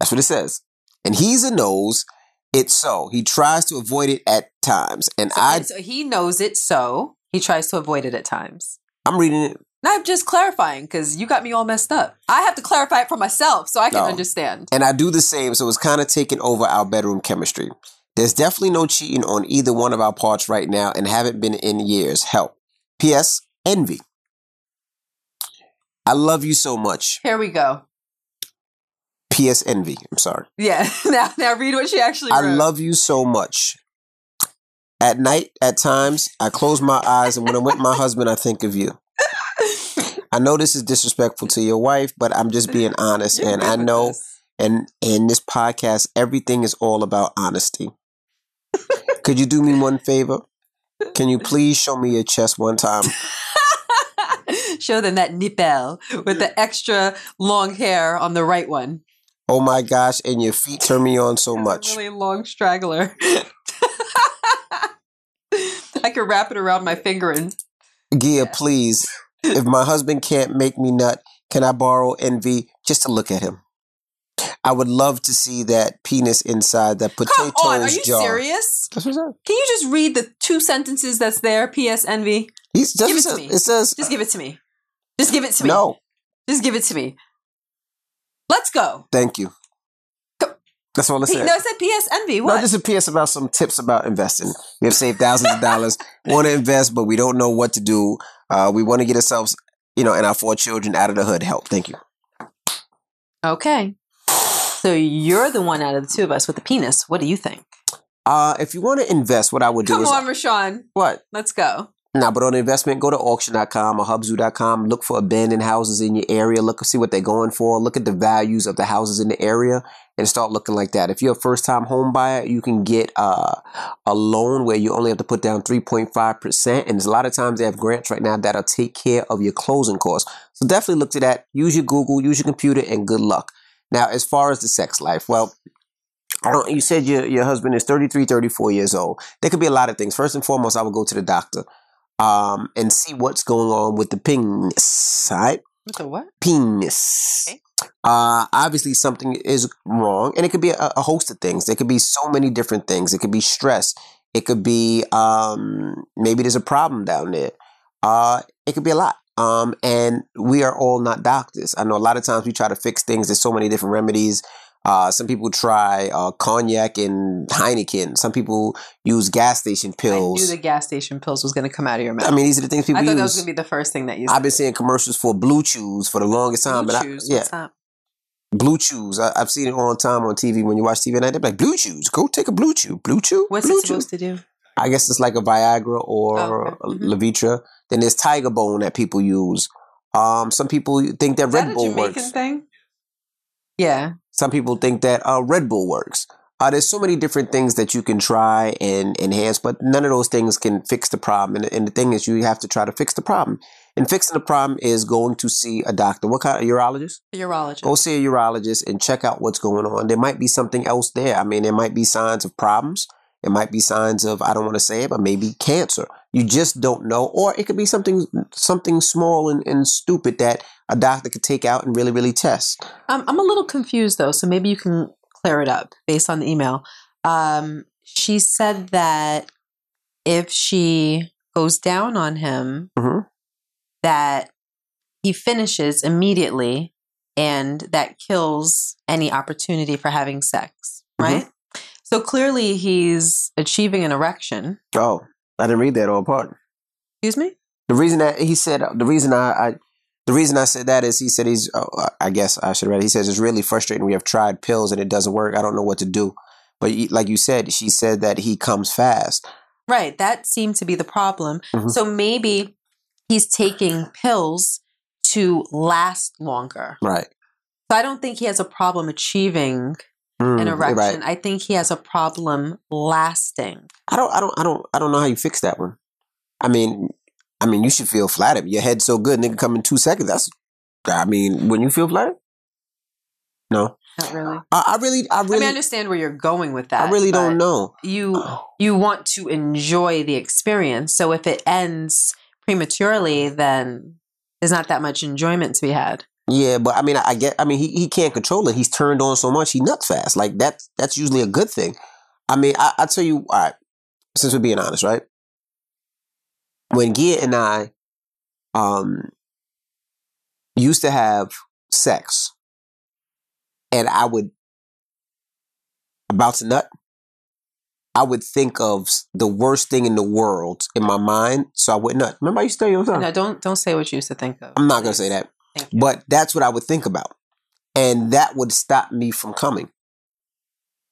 That's what it says. And he's a nose. it's so. He tries to avoid it at times. And So, I and so he knows it, so he tries to avoid it at times. I'm reading it. Now I'm just clarifying because you got me all messed up. I have to clarify it for myself so I can No. understand. And I do the same, so it's kind of taking over our bedroom chemistry. There's definitely no cheating on either one of our parts right now and haven't been in years. Help. P.S. Envy. I love you so much. Here we go. P.S. Envy. I'm sorry. Yeah. Now, now read what she actually I love you so much. At night, at times, I close my eyes, and when I'm with my husband, I think of you. I know this is disrespectful to your wife, but I'm just being honest, and I know and in this podcast, everything is all about honesty. Could you do me one favor? Can you please show me your chest one time? Show them that nipple with the extra long hair on the right one. Oh my gosh, and your feet turn me on so much. really long straggler. I could wrap it around my finger and Gia, please. If my husband can't make me nut, can I borrow envy just to look at him? I would love to see that penis inside that come potatoes on. Are you jar. serious? That's what it says. Can you just read the two sentences that's there? P.S. Envy. He's, that's Give what it to says. me. It says Just give it to me. Just give it to me. no. Just give it to me. Let's go. Thank you. Go- That's all I P- said. no, it said P.S. Envy. No, What? just a PS about some tips about investing. We have saved thousands of dollars, want to invest, but we don't know what to do. Uh, we want to get ourselves, you know, and our four children out of the hood. Help. Thank you. okay. So you're the one out of the two of us with the penis. What do you think? Uh, if you want to invest, what I would do Come is Come on, Raashaun. what? Let's go. Now, but on investment, go to auction.com or hubzu.com. Look for abandoned houses in your area. Look see what they're going for. Look at the values of the houses in the area and start looking like that. If you're a first time home buyer, you can get uh, a loan where you only have to put down 3.5%. And there's a lot of times they have grants right now that'll take care of your closing costs. So definitely look to that. Use your Google, use your computer, and good luck. Now, as far as the sex life, well, I don't, you said your, your husband is 33, 34 years old. There could be a lot of things. First and foremost, I would go to the doctor um, and see what's going on with the penis. All right? With the what? Penis. Okay. Uh, obviously, something is wrong, and it could be a, a host of things. There could be so many different things. It could be stress. It could be um, maybe there's a problem down there. Uh, it could be a lot. Um, and we are all not doctors. I know a lot of times we try to fix things. There's so many different remedies. Uh, some people try uh, cognac and Heineken. Some people use gas station pills. I knew the gas station pills was going to come out of your mouth. I mean, these are the things people I thought use. that was going to be the first thing that you I've been seeing commercials for Blue Chews for the longest time. Blue but I, yeah. what's that? Blue Chews. I, I've seen it all the time on TV when you watch TV at night. They're like, Blue Chews, go take a Blue Chew. Blue Chew? What's Blue it supposed Chew. to do? I guess it's like a Viagra or Oh, okay. Mhm. Levitra. Then there's Tiger Bone that people use. Um, some people think that Is Red that a Bull Jamaican works. thing? Yeah. Some people think that uh, Red Bull works. Uh, there's so many different things that you can try and enhance, but none of those things can fix the problem. And, and the thing is, you have to try to fix the problem. And fixing the problem is going to see a doctor. What kind of urologist? Urologist. Go see a urologist and check out what's going on. There might be something else there. I mean, there might be signs of problems. It might be signs of, I don't want to say it, but maybe cancer. You just don't know, or it could be something something small and, and stupid that a doctor could take out and really really test. Um, I'm a little confused though, so maybe you can clear it up based on the email. Um, she said that if she goes down on him, Mhm. that he finishes immediately and that kills any opportunity for having sex, Mhm. right? So clearly he's achieving an erection. Oh, I didn't read that all part. Excuse me? The reason that he said the reason I, I the reason I said that is he said he's oh, I guess I should have read. It. He says it's really frustrating. We have tried pills and it doesn't work. I don't know what to do. But like you said, she said that he comes fast. Right. That seemed to be the problem. Mhm. So maybe he's taking pills to last longer. Right. So I don't think he has a problem achieving Mm, an erection. Right. I think he has a problem lasting. I don't. I don't. I don't. I don't know how you fix that one. I mean, I mean, you should feel flattered. Your head's so good, nigga, come in two seconds. That's. I mean, when you feel flattered. No, Not really. I, I really, I I really, mean, I understand where you're going with that. I really don't know. You you want to enjoy the experience. So if it ends prematurely, then there's not that much enjoyment to be had. Yeah, but I mean, I get. I mean, he, he can't control it. He's turned on so much, he nuts fast. Like that. that's usually a good thing. I mean, I, I tell you, all right. Since we're being honest, right? When Gia and I, um, used to have sex, and I would about to nut, I would think of the worst thing in the world in my mind, so I would nut. Remember, I used to tell you all the time. No, don't don't say what you used to think of. I'm not gonna say that. But that's what I would think about. And that would stop me from coming.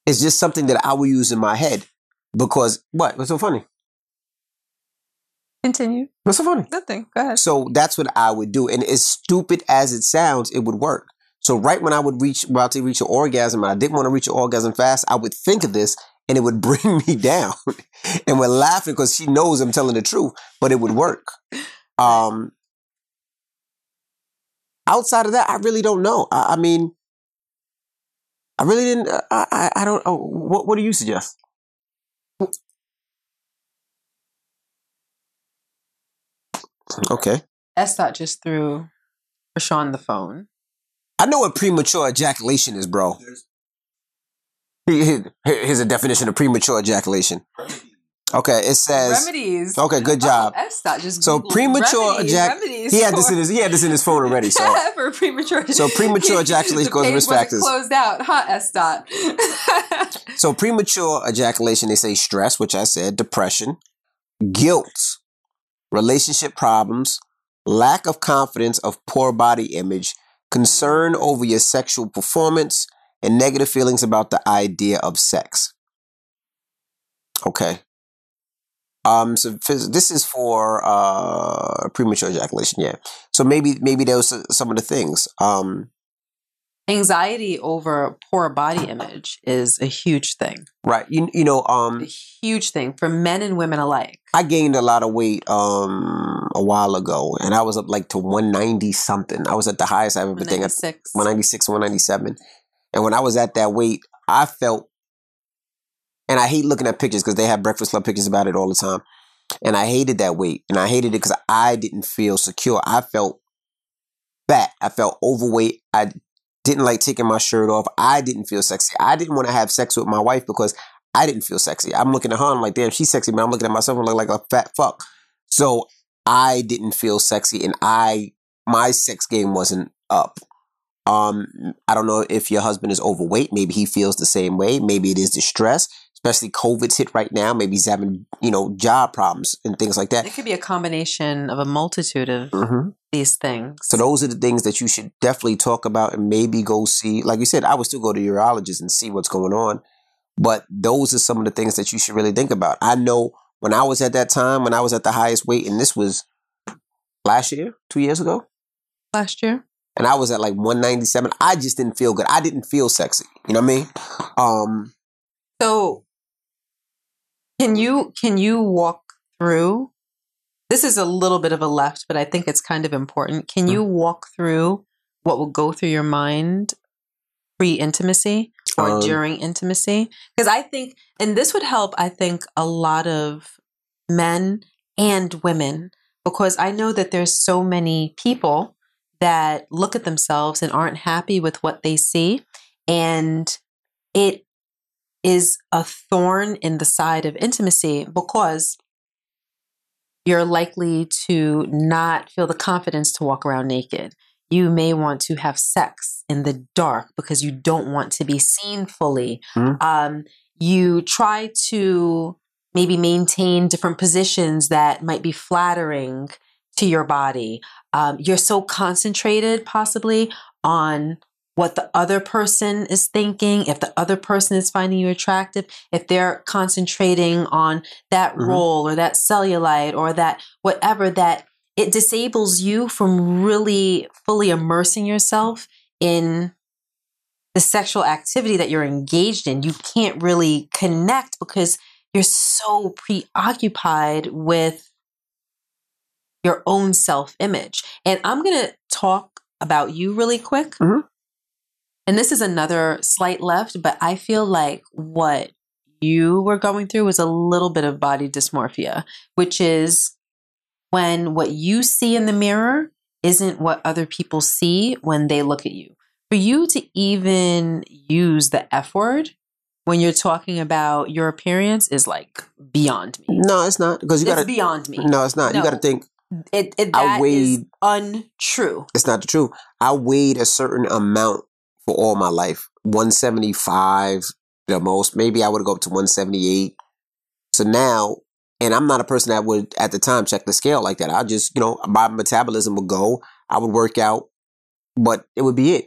It's just something that I would use in my head. Because what? What's so funny? Continue. What's so funny? Nothing. Go ahead. So that's what I would do. And as stupid as it sounds, it would work. So right when I would reach about to reach an orgasm and I didn't want to reach an orgasm fast, I would think of this and it would bring me down. and we're laughing because she knows I'm telling the truth, but it would work. Um outside of that, I really don't know. I, I mean, I really didn't. Uh, I, I, I don't. Oh, what, what do you suggest? Okay, Estat just threw Raashaun the phone. I know what premature ejaculation is, bro. Here- here- Here's a definition of premature ejaculation. Okay, it says. remedies. Okay, good oh, job. Oh, Estat just So Googled premature remedies, ejac- remedies He had this in his. He had this in his phone already. So for premature. So premature ejaculation to risk factors. Closed out, Hot huh, dot. So premature ejaculation, they say stress, which I said, depression, guilt, relationship problems, lack of confidence of poor body image, concern mm. over your sexual performance, and negative feelings about the idea of sex. Okay. Um. So phys- this is for uh premature ejaculation. Yeah. So maybe maybe those are some of the things. Um. Anxiety over poor body image is a huge thing. Right. You you know um. A huge thing for men and women alike. I gained a lot of weight um a while ago, and I was up like to 190 something. I was at the highest I've ever been. at 196 197 And when I was at that weight, I felt, and I hate looking at pictures because they have Breakfast Club pictures about it all the time. And I hated that weight, and I hated it because I didn't feel secure. I felt fat. I felt overweight. I didn't like taking my shirt off. I didn't feel sexy. I didn't want to have sex with my wife because I didn't feel sexy. I'm looking at her, I'm like, damn, she's sexy, but I'm looking at myself, I'm like, like a fat fuck. So I didn't feel sexy, and I my sex game wasn't up. Um, I don't know if your husband is overweight. Maybe he feels the same way. Maybe it is the stress, especially COVID's hit right now. Maybe he's having you know job problems and things like that. It could be a combination of a multitude of hmm these things. So those are the things that you should definitely talk about and maybe go see. Like you said, I would still go to urologist and see what's going on. But those are some of the things that you should really think about. I know when I was at that time, when I was at the highest weight, and this was last year, two years ago, last year. and I was at like 197. I just didn't feel good. I didn't feel sexy. You know what I mean? Um, So can you can you walk through this is a little bit of a left, but I think it's kind of important. Can you walk through what will go through your mind pre intimacy or Um, during intimacy? Because I think and this would help, I think, a lot of men and women because I know that there's so many people that look at themselves and aren't happy with what they see and it is a thorn in the side of intimacy because you're likely to not feel the confidence to walk around naked. You may want to have sex in the dark because you don't want to be seen fully. Mhm. Um, you try to maybe maintain different positions that might be flattering to your body. Um, you're so concentrated, possibly, on what the other person is thinking, if the other person is finding you attractive, if they're concentrating on that Mhm. role or that cellulite or that whatever, that it disables you from really fully immersing yourself in the sexual activity that you're engaged in. You can't really connect because you're so preoccupied with your own self image. And I'm going to talk about you really quick. Mhm. And this is another slight left, but I feel like what you were going through was a little bit of body dysmorphia, which is when what you see in the mirror isn't what other people see when they look at you. For you to even use the F word when you're talking about your appearance is like beyond me. No, it's not because you gotta. beyond me. No, it's not. You gotta think It, it I weighed- untrue. it's not the truth. I weighed a certain amount for all my life. 175 the most. Maybe I would go up to 178. So now, and I'm not a person that would at the time check the scale like that. I just, you know, my metabolism would go. I would work out, but it would be it.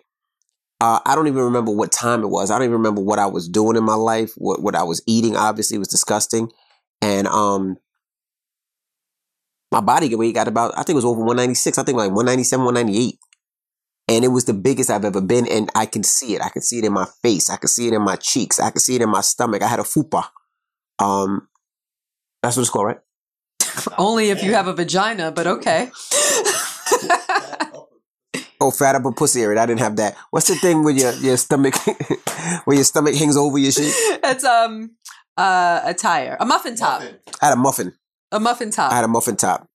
Uh, I don't even remember what time it was. I don't even remember what I was doing in my life. What what I was eating obviously was disgusting, and um, my body weight got about I think it was over 196. I think like 197, 198 and it was the biggest I've ever been. And I can see it. I can see it in my face. I can see it in my cheeks. I can see it in my stomach. I had a fupa. Um, that's what it's called, right? Only if you have a vagina, but okay. Oh, fat upper pussy area. I didn't have that. What's the thing with your your stomach, where your stomach hangs over your shit? it's um uh, a tire, a muffin top, I had a muffin. a muffin top. I had a muffin top.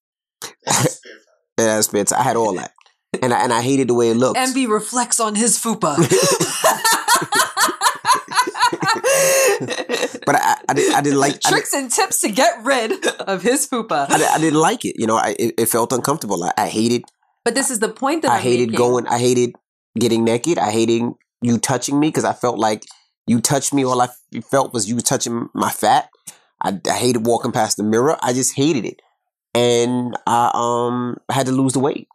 yeah, that's spare time. I had all that, and I, and I hated the way it looked. Envy reflects on his fupa. but I, I, did, I didn't like. I, did, Tricks and tips to get rid of his fupa. I, I didn't like it. You know, I, it, it felt uncomfortable. I, I hated But this is the point that I I'm hated making. going. I hated getting naked. I hated you touching me because I felt like you touched me. All I felt was you touching my fat. I, I hated walking past the mirror. I just hated it, and I um had to lose the weight,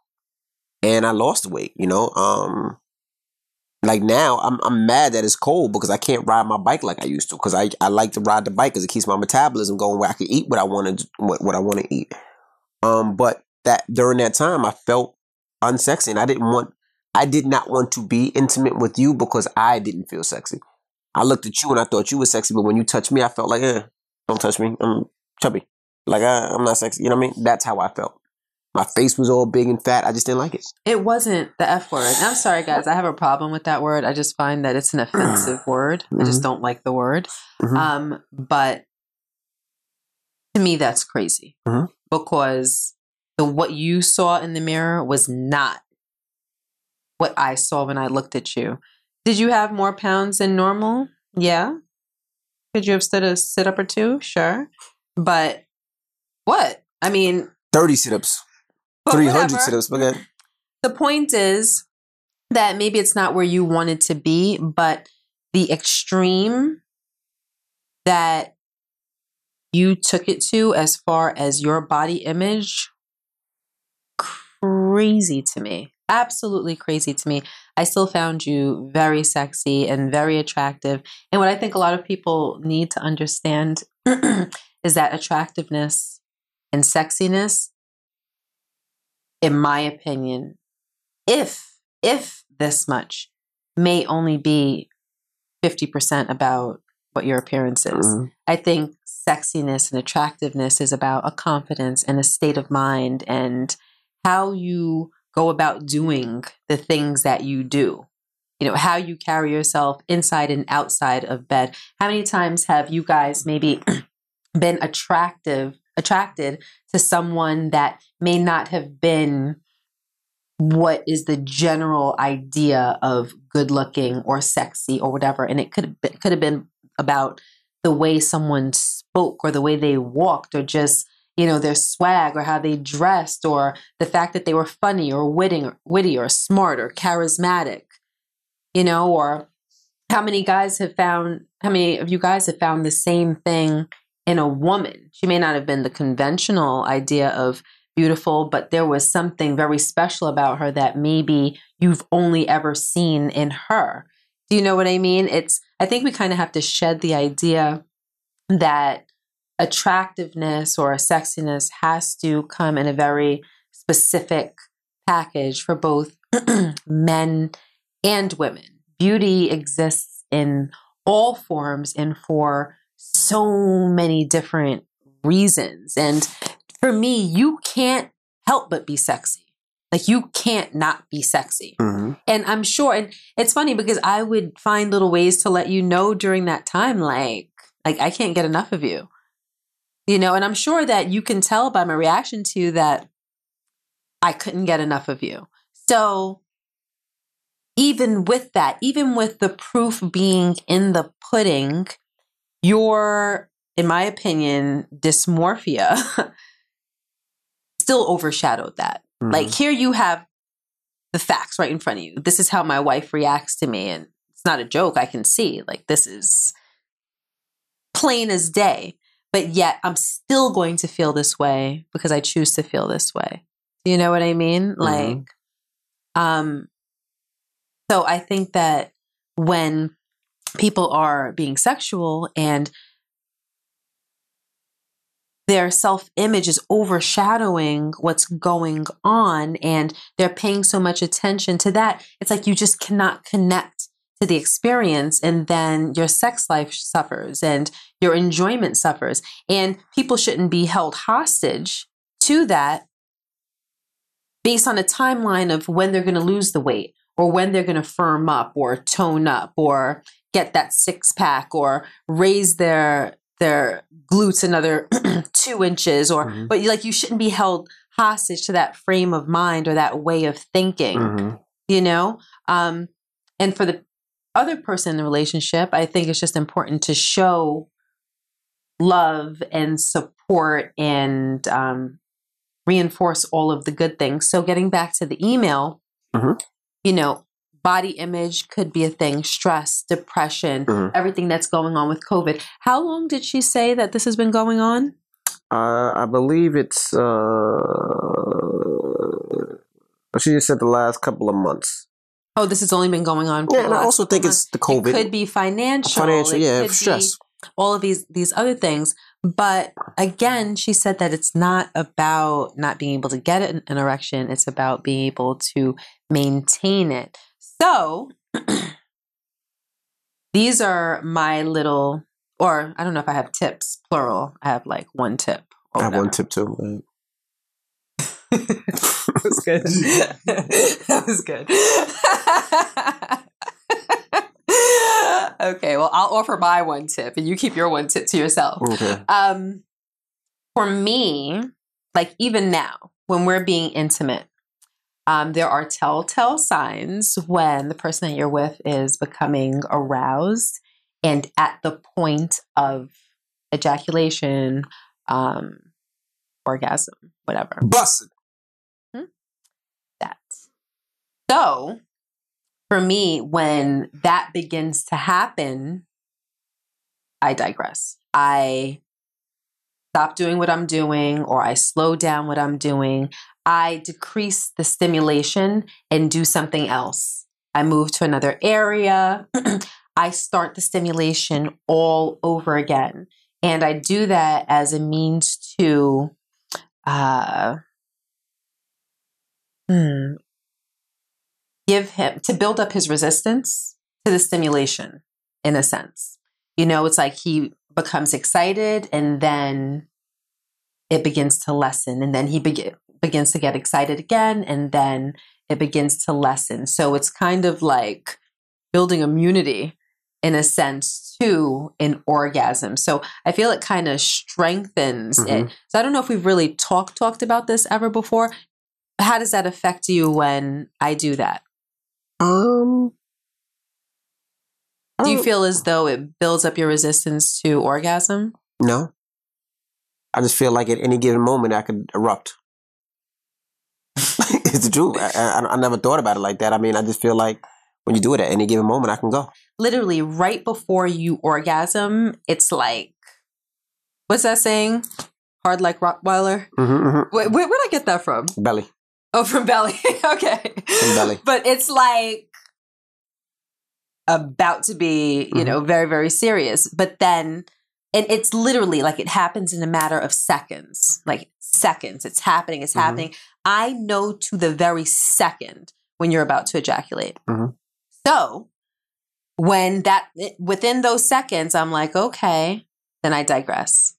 and I lost weight. You know, um, like now I'm I'm mad that it's cold because I can't ride my bike like I used to because I I like to ride the bike because it keeps my metabolism going where I can eat what I want to what, what I want to eat. Um, but that during that time I felt unsexy and I didn't want I did not want to be intimate with you because I didn't feel sexy. I looked at you and I thought you were sexy, but when you touched me, I felt like, eh, don't touch me. I'm chubby. Like I, I'm not sexy. You know what I mean? That's how I felt. My face was all big and fat. I just didn't like it. It wasn't the F word. And I'm sorry, guys. I have a problem with that word. I just find that it's an offensive word. I just don't like the word. Mhm. Um, but to me, that's crazy Mhm. because the what you saw in the mirror was not what I saw when I looked at you. Did you have more pounds than normal? Yeah. Could you have stood a sit up or two? Sure. But what? I mean, 30 sit-ups, but 300 whatever. sit-ups. But The point is that maybe it's not where you wanted to be, but the extreme that you took it to as far as your body image crazy to me absolutely crazy to me i still found you very sexy and very attractive and what i think a lot of people need to understand is that attractiveness and sexiness in my opinion if if this much may only be 50% about what your appearance is Mhm. I think sexiness and attractiveness is about a confidence and a state of mind and how you go about doing the things that you do. You know, how you carry yourself inside and outside of bed. How many times have you guys maybe been attractive attracted to someone that may not have been what is the general idea of good looking or sexy or whatever. And it could have been, could have been about the way someone spoke or the way they walked or just you know their swag or how they dressed or the fact that they were funny or witty or, witty or smart or charismatic you know or how many guys have found how many of you guys have found the same thing in a woman she may not have been the conventional idea of beautiful, but there was something very special about her that maybe you've only ever seen in her. Do you know what I mean? It's, I think we kind of have to shed the idea that attractiveness or sexiness has to come in a very specific package for both men and women. Beauty exists in all forms and for so many different reasons. And for me, you can't help but be sexy. Like you can't not be sexy. Mm-hmm. And I'm sure, and it's funny because I would find little ways to let you know during that time, like, like I can't get enough of you. You know, and I'm sure that you can tell by my reaction to you that I couldn't get enough of you. So even with that, even with the proof being in the pudding, your, in my opinion, dysmorphia still overshadowed that. Mm-hmm. Like here you have the facts right in front of you. This is how my wife reacts to me and it's not a joke. I can see like this is plain as day. But yet I'm still going to feel this way because I choose to feel this way. You know what I mean? Like um so I think that when people are being sexual and their self image is overshadowing what's going on and they're paying so much attention to that. It's like you just cannot connect to the experience and then your sex life suffers and your enjoyment suffers. And people shouldn't be held hostage to that based on a timeline of when they're going to lose the weight or when they're going to firm up or tone up or get that six pack or raise their their glutes another two inches or Mhm. but like you shouldn't be held hostage to that frame of mind or that way of thinking Mhm. you know um and for the other person in the relationship i think it's just important to show love and support and um reinforce all of the good things so getting back to the email Mhm. you know body image could be a thing stress depression Mhm. everything that's going on with covid how long did she say that this has been going on Uh, I believe it's. Uh, she just said the last couple of months. oh this has only been going on for Yeah, and I also think couple it's the. COVID. it could be financial Financial, it yeah, stress. all of these these other things but again she said that it's not about not being able to get an, an erection it's about being able to maintain it so these are my little or i don't know if i have tips plural. I have like one tip or I have one tip too. that was good. That was good. Okay well i'll offer my one tip and you keep your one tip to yourself. Okay. um for me like even now when we're being intimate um, there are telltale signs when the person that you're with is becoming aroused and at the point of ejaculation um, orgasm whatever Busted. that so for me when that begins to happen i digress i stop doing what I'm doing or I slow down what I'm doing. I decrease the stimulation and do something else. I move to another area. I start the stimulation all over again. And I do that as a means to uh, hmm, give him, to build up his resistance to the stimulation, in a sense. You know, it's like he becomes excited and then it begins to lessen and then he beg- begins to get excited again and then it begins to lessen so it's kind of like building immunity in a sense to an orgasm. So I feel it kind of strengthens Mhm. it. So I don't know if we've really talked talked about this ever before. How does that affect you when I do that? Um, Do you feel as though it builds up your resistance to orgasm? No. I just feel like at any given moment I could erupt. It's the truth. I, I, I never thought about it like that. I mean, I just feel like when you do it at any given moment, I can go. Literally, right before you orgasm, it's like, what's that saying? Hard like Rottweiler. Mm-hmm, Wait, where, where'd I get that from? Belly. Oh, from Belly. okay. From Belly. But it's like about to be, you Mhm. know, very, very serious. But then, and it's literally like it happens in a matter of seconds, like seconds. It's happening, it's Mhm. happening. I know to the very second when you're about to ejaculate. Mhm. So when that, within those seconds, I'm like, okay, then I digress.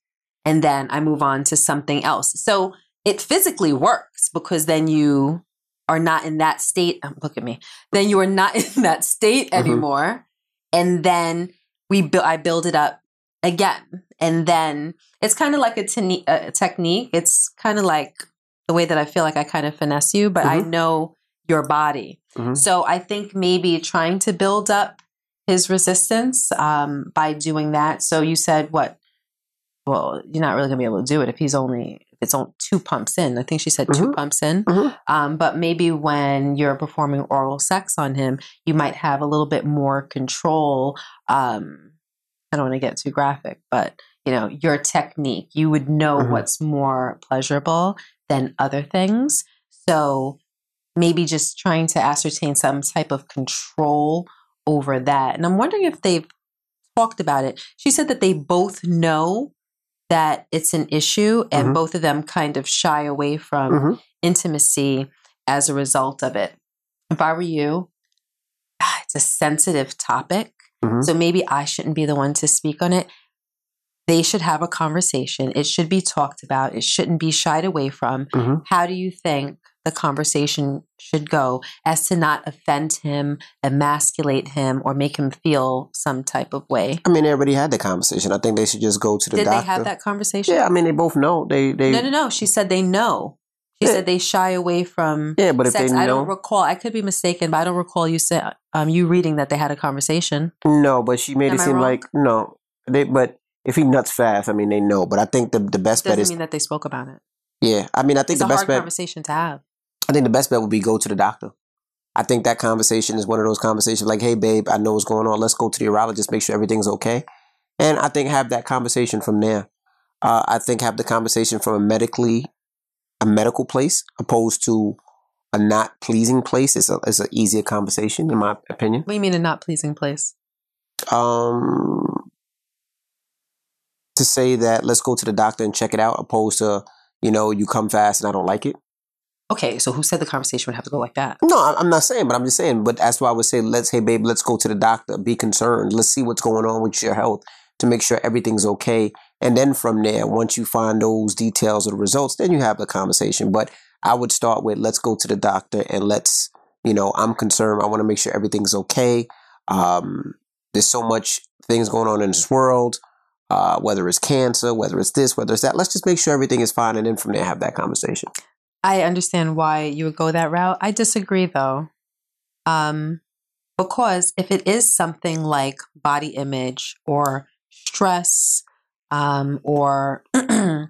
And then I move on to something else. So it physically works because then you are not in that state. um, Look at me. Then you are not in that state Mhm. anymore. And then we build. I build it up again, and then it's kind of like a, tene- a technique. It's kind of like the way that I feel like I kind of finesse you, but I know your body. Mhm. So I think maybe trying to build up his resistance um, by doing that. So you said what? Well, you're not really gonna be able to do it if he's only if it's only two pumps in. I think she said two Mhm. pumps in. Mhm. Um, but maybe when you're performing oral sex on him, you might have a little bit more control. Um, I don't want to get too graphic, but you know your technique. You would know Mhm. what's more pleasurable than other things. So maybe just trying to ascertain some type of control over that. And I'm wondering if they've talked about it. She said that they both know that it's an issue and Mhm. both of them kind of shy away from Mhm. intimacy as a result of it. If I were you, it's a sensitive topic. Mhm. So maybe I shouldn't be the one to speak on it. They should have a conversation. It should be talked about. It shouldn't be shied away from. Mhm. How do you think the conversation should go as to not offend him, emasculate him, or make him feel some type of way? I mean, they already had the conversation. I think they should just go to the Did doctor. they have that conversation? Yeah, I mean, they both know. They, they. No, no, no. She said they know. She Yeah. said they shy away from Yeah, but if sex. they I don't recall. I could be mistaken, but I don't recall you say um you reading that they had a conversation. no. But she made Am it I seem wrong? like no. They, but if he nuts fast, I mean, they know. But I think the the best bet Doesn't is mean that they spoke about it. yeah. I mean, I think It's a the best hard bet. conversation to have. I think the best bet would be go to the doctor. I think that conversation is one of those conversations like, hey, babe, I know what's going on. Let's go to the urologist, make sure everything's okay. And I think have that conversation from there. Uh, I think have the conversation from a medically, a medical place opposed to a not pleasing place. It's a, it's an easier conversation, in my opinion. What do you mean a not pleasing place? Um, to say that let's go to the doctor and check it out opposed to, you know, you come fast and I don't like it. Okay, so who said the conversation would have to go like that? No, I'm not saying, but I'm just saying. But that's why I would say, let's, hey, babe, let's go to the doctor. Be concerned. Let's see what's going on with your health to make sure everything's okay. And then from there, once you find those details or the results, then you have the conversation. But I would start with, let's go to the doctor and let's, you know, I'm concerned. I want to make sure everything's okay. Um, there's so much things going on in this world, uh, whether it's cancer, whether it's this, whether it's that. Let's just make sure everything is fine. And then from there, have that conversation. I understand why you would go that route. I disagree though. Um, because if it is something like body image or stress, um, or the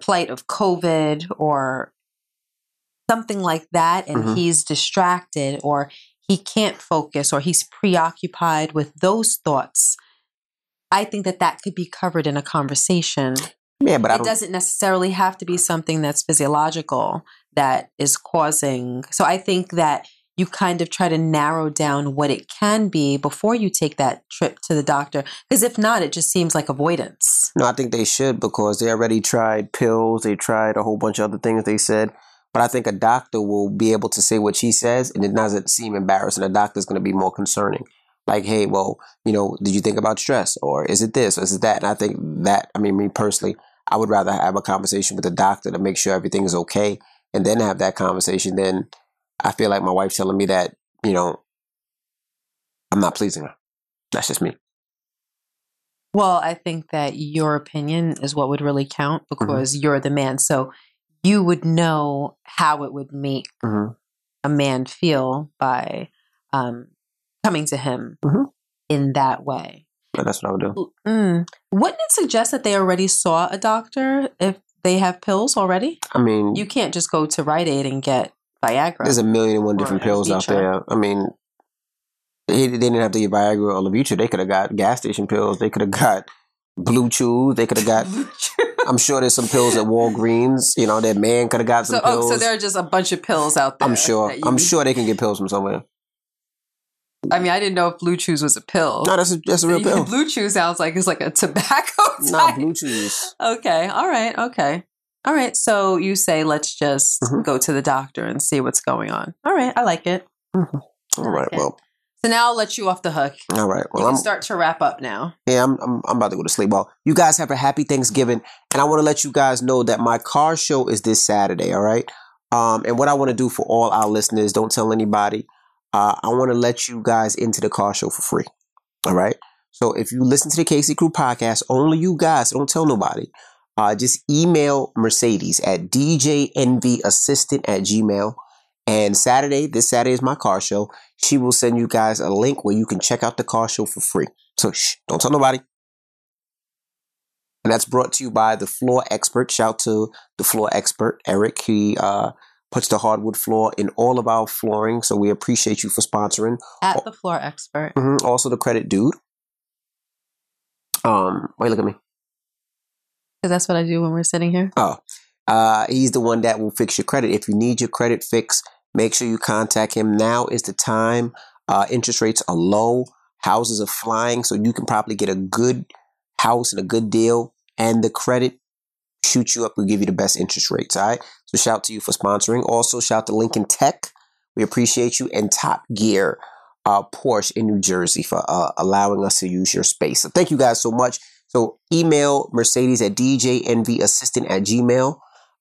plight of COVID or something like that, and Mhm. he's distracted or he can't focus or he's preoccupied with those thoughts, I think that that could be covered in a conversation Yeah, but I it doesn't necessarily have to be something that's physiological that is causing. So I think that you kind of try to narrow down what it can be before you take that trip to the doctor. Because if not, it just seems like avoidance. No, I think they should because they already tried pills. They tried a whole bunch of other things they said. But I think a doctor will be able to say what she says and it doesn't seem embarrassing. A doctor's going to be more concerning. Like, hey, well, you know, did you think about stress or is it this or is it that? And I think that, I mean, me personally, I would rather have a conversation with the doctor to make sure everything is okay and then have that conversation. Then I feel like my wife's telling me that, you know, I'm not pleasing her. That's just me. Well, I think that your opinion is what would really count Mm-hmm. because you're the man. So you would know how it would make Mhm. a man feel by um, coming to him Mhm. in that way. That's what I would do. Mm. Wouldn't it suggest that they already saw a doctor if they have pills already? I mean, You can't just go to Rite Aid and get Viagra. there's a million and one different pills out there. I mean, they, they didn't have to get Viagra or Levitra. They could have got gas station pills. They could have got Blue Chew. They could have got. I'm sure there's some pills at Walgreens. You know, that man could have got some so, oh, pills. so there are just a bunch of pills out there. I'm sure. I'm sure they can get pills from somewhere. I mean, I didn't know if Blue Chews was a pill. No, that's a, that's a real pill. Blue Chew sounds like it's like a tobacco Not type. Blue Chews. Okay. All right. Okay. All right. So you say let's just Mhm. go to the doctor and see what's going on. All right. I like it. All right. Okay. Well. So now I'll let you off the hook. All right. Well, can I'm start to wrap up now. yeah. I'm, I'm I'm about to go to sleep. Well, you guys have a happy Thanksgiving, and I want to let you guys know that my car show is this Saturday. All right. Um, and what I want to do for all our listeners, don't tell anybody. Uh, I want to let you guys into the car show for free. All right. So if you listen to the Casey Crew podcast, only you guys, don't tell nobody. Uh, just email Mercedes at djnvassistant at gmail. And Saturday, this Saturday is my car show. She will send you guys a link where you can check out the car show for free. So shh, don't tell nobody. And that's brought to you by the floor expert. Shout out to the floor expert, Eric. He uh, puts the hardwood floor in all of our flooring. So we appreciate you for sponsoring. At the floor expert. hmm Also, the credit dude. Um, wait, look at me. Because that's what I do when we're sitting here. Oh, uh, he's the one that will fix your credit. If you need your credit fixed, make sure you contact him. Now is the time. Uh, interest rates are low. Houses are flying, so you can probably get a good house and a good deal. And the credit shoot you up will give you the best interest rates. All right. So shout to you for sponsoring. Also shout to Lincoln Tech. We appreciate you and Top Gear, uh, Porsche in New Jersey for uh, allowing us to use your space. So thank you guys so much. So email Mercedes at djnvassistant at gmail.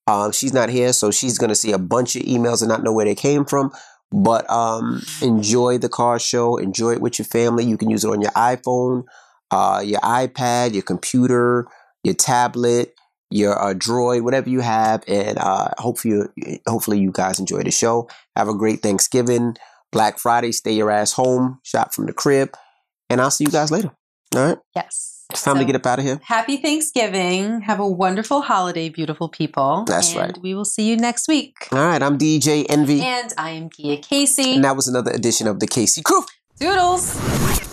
Um, she's not here, so she's gonna see a bunch of emails and not know where they came from. But um, enjoy the car show. Enjoy it with your family. You can use it on your iPhone, uh, your iPad, your computer, your tablet, your uh, Droid, whatever you have. And uh, hopefully, you, hopefully you guys enjoy the show. Have a great Thanksgiving, Black Friday. Stay your ass home. Shop from the crib, and I'll see you guys later. All right, Yes. it's time to get up out of here. Happy Thanksgiving. Have a wonderful holiday, beautiful people. That's and right. We will see you next week. All right, I'm DJ Envy, And I am Gia Casey. and that was another edition of the Casey Crew. Doodles.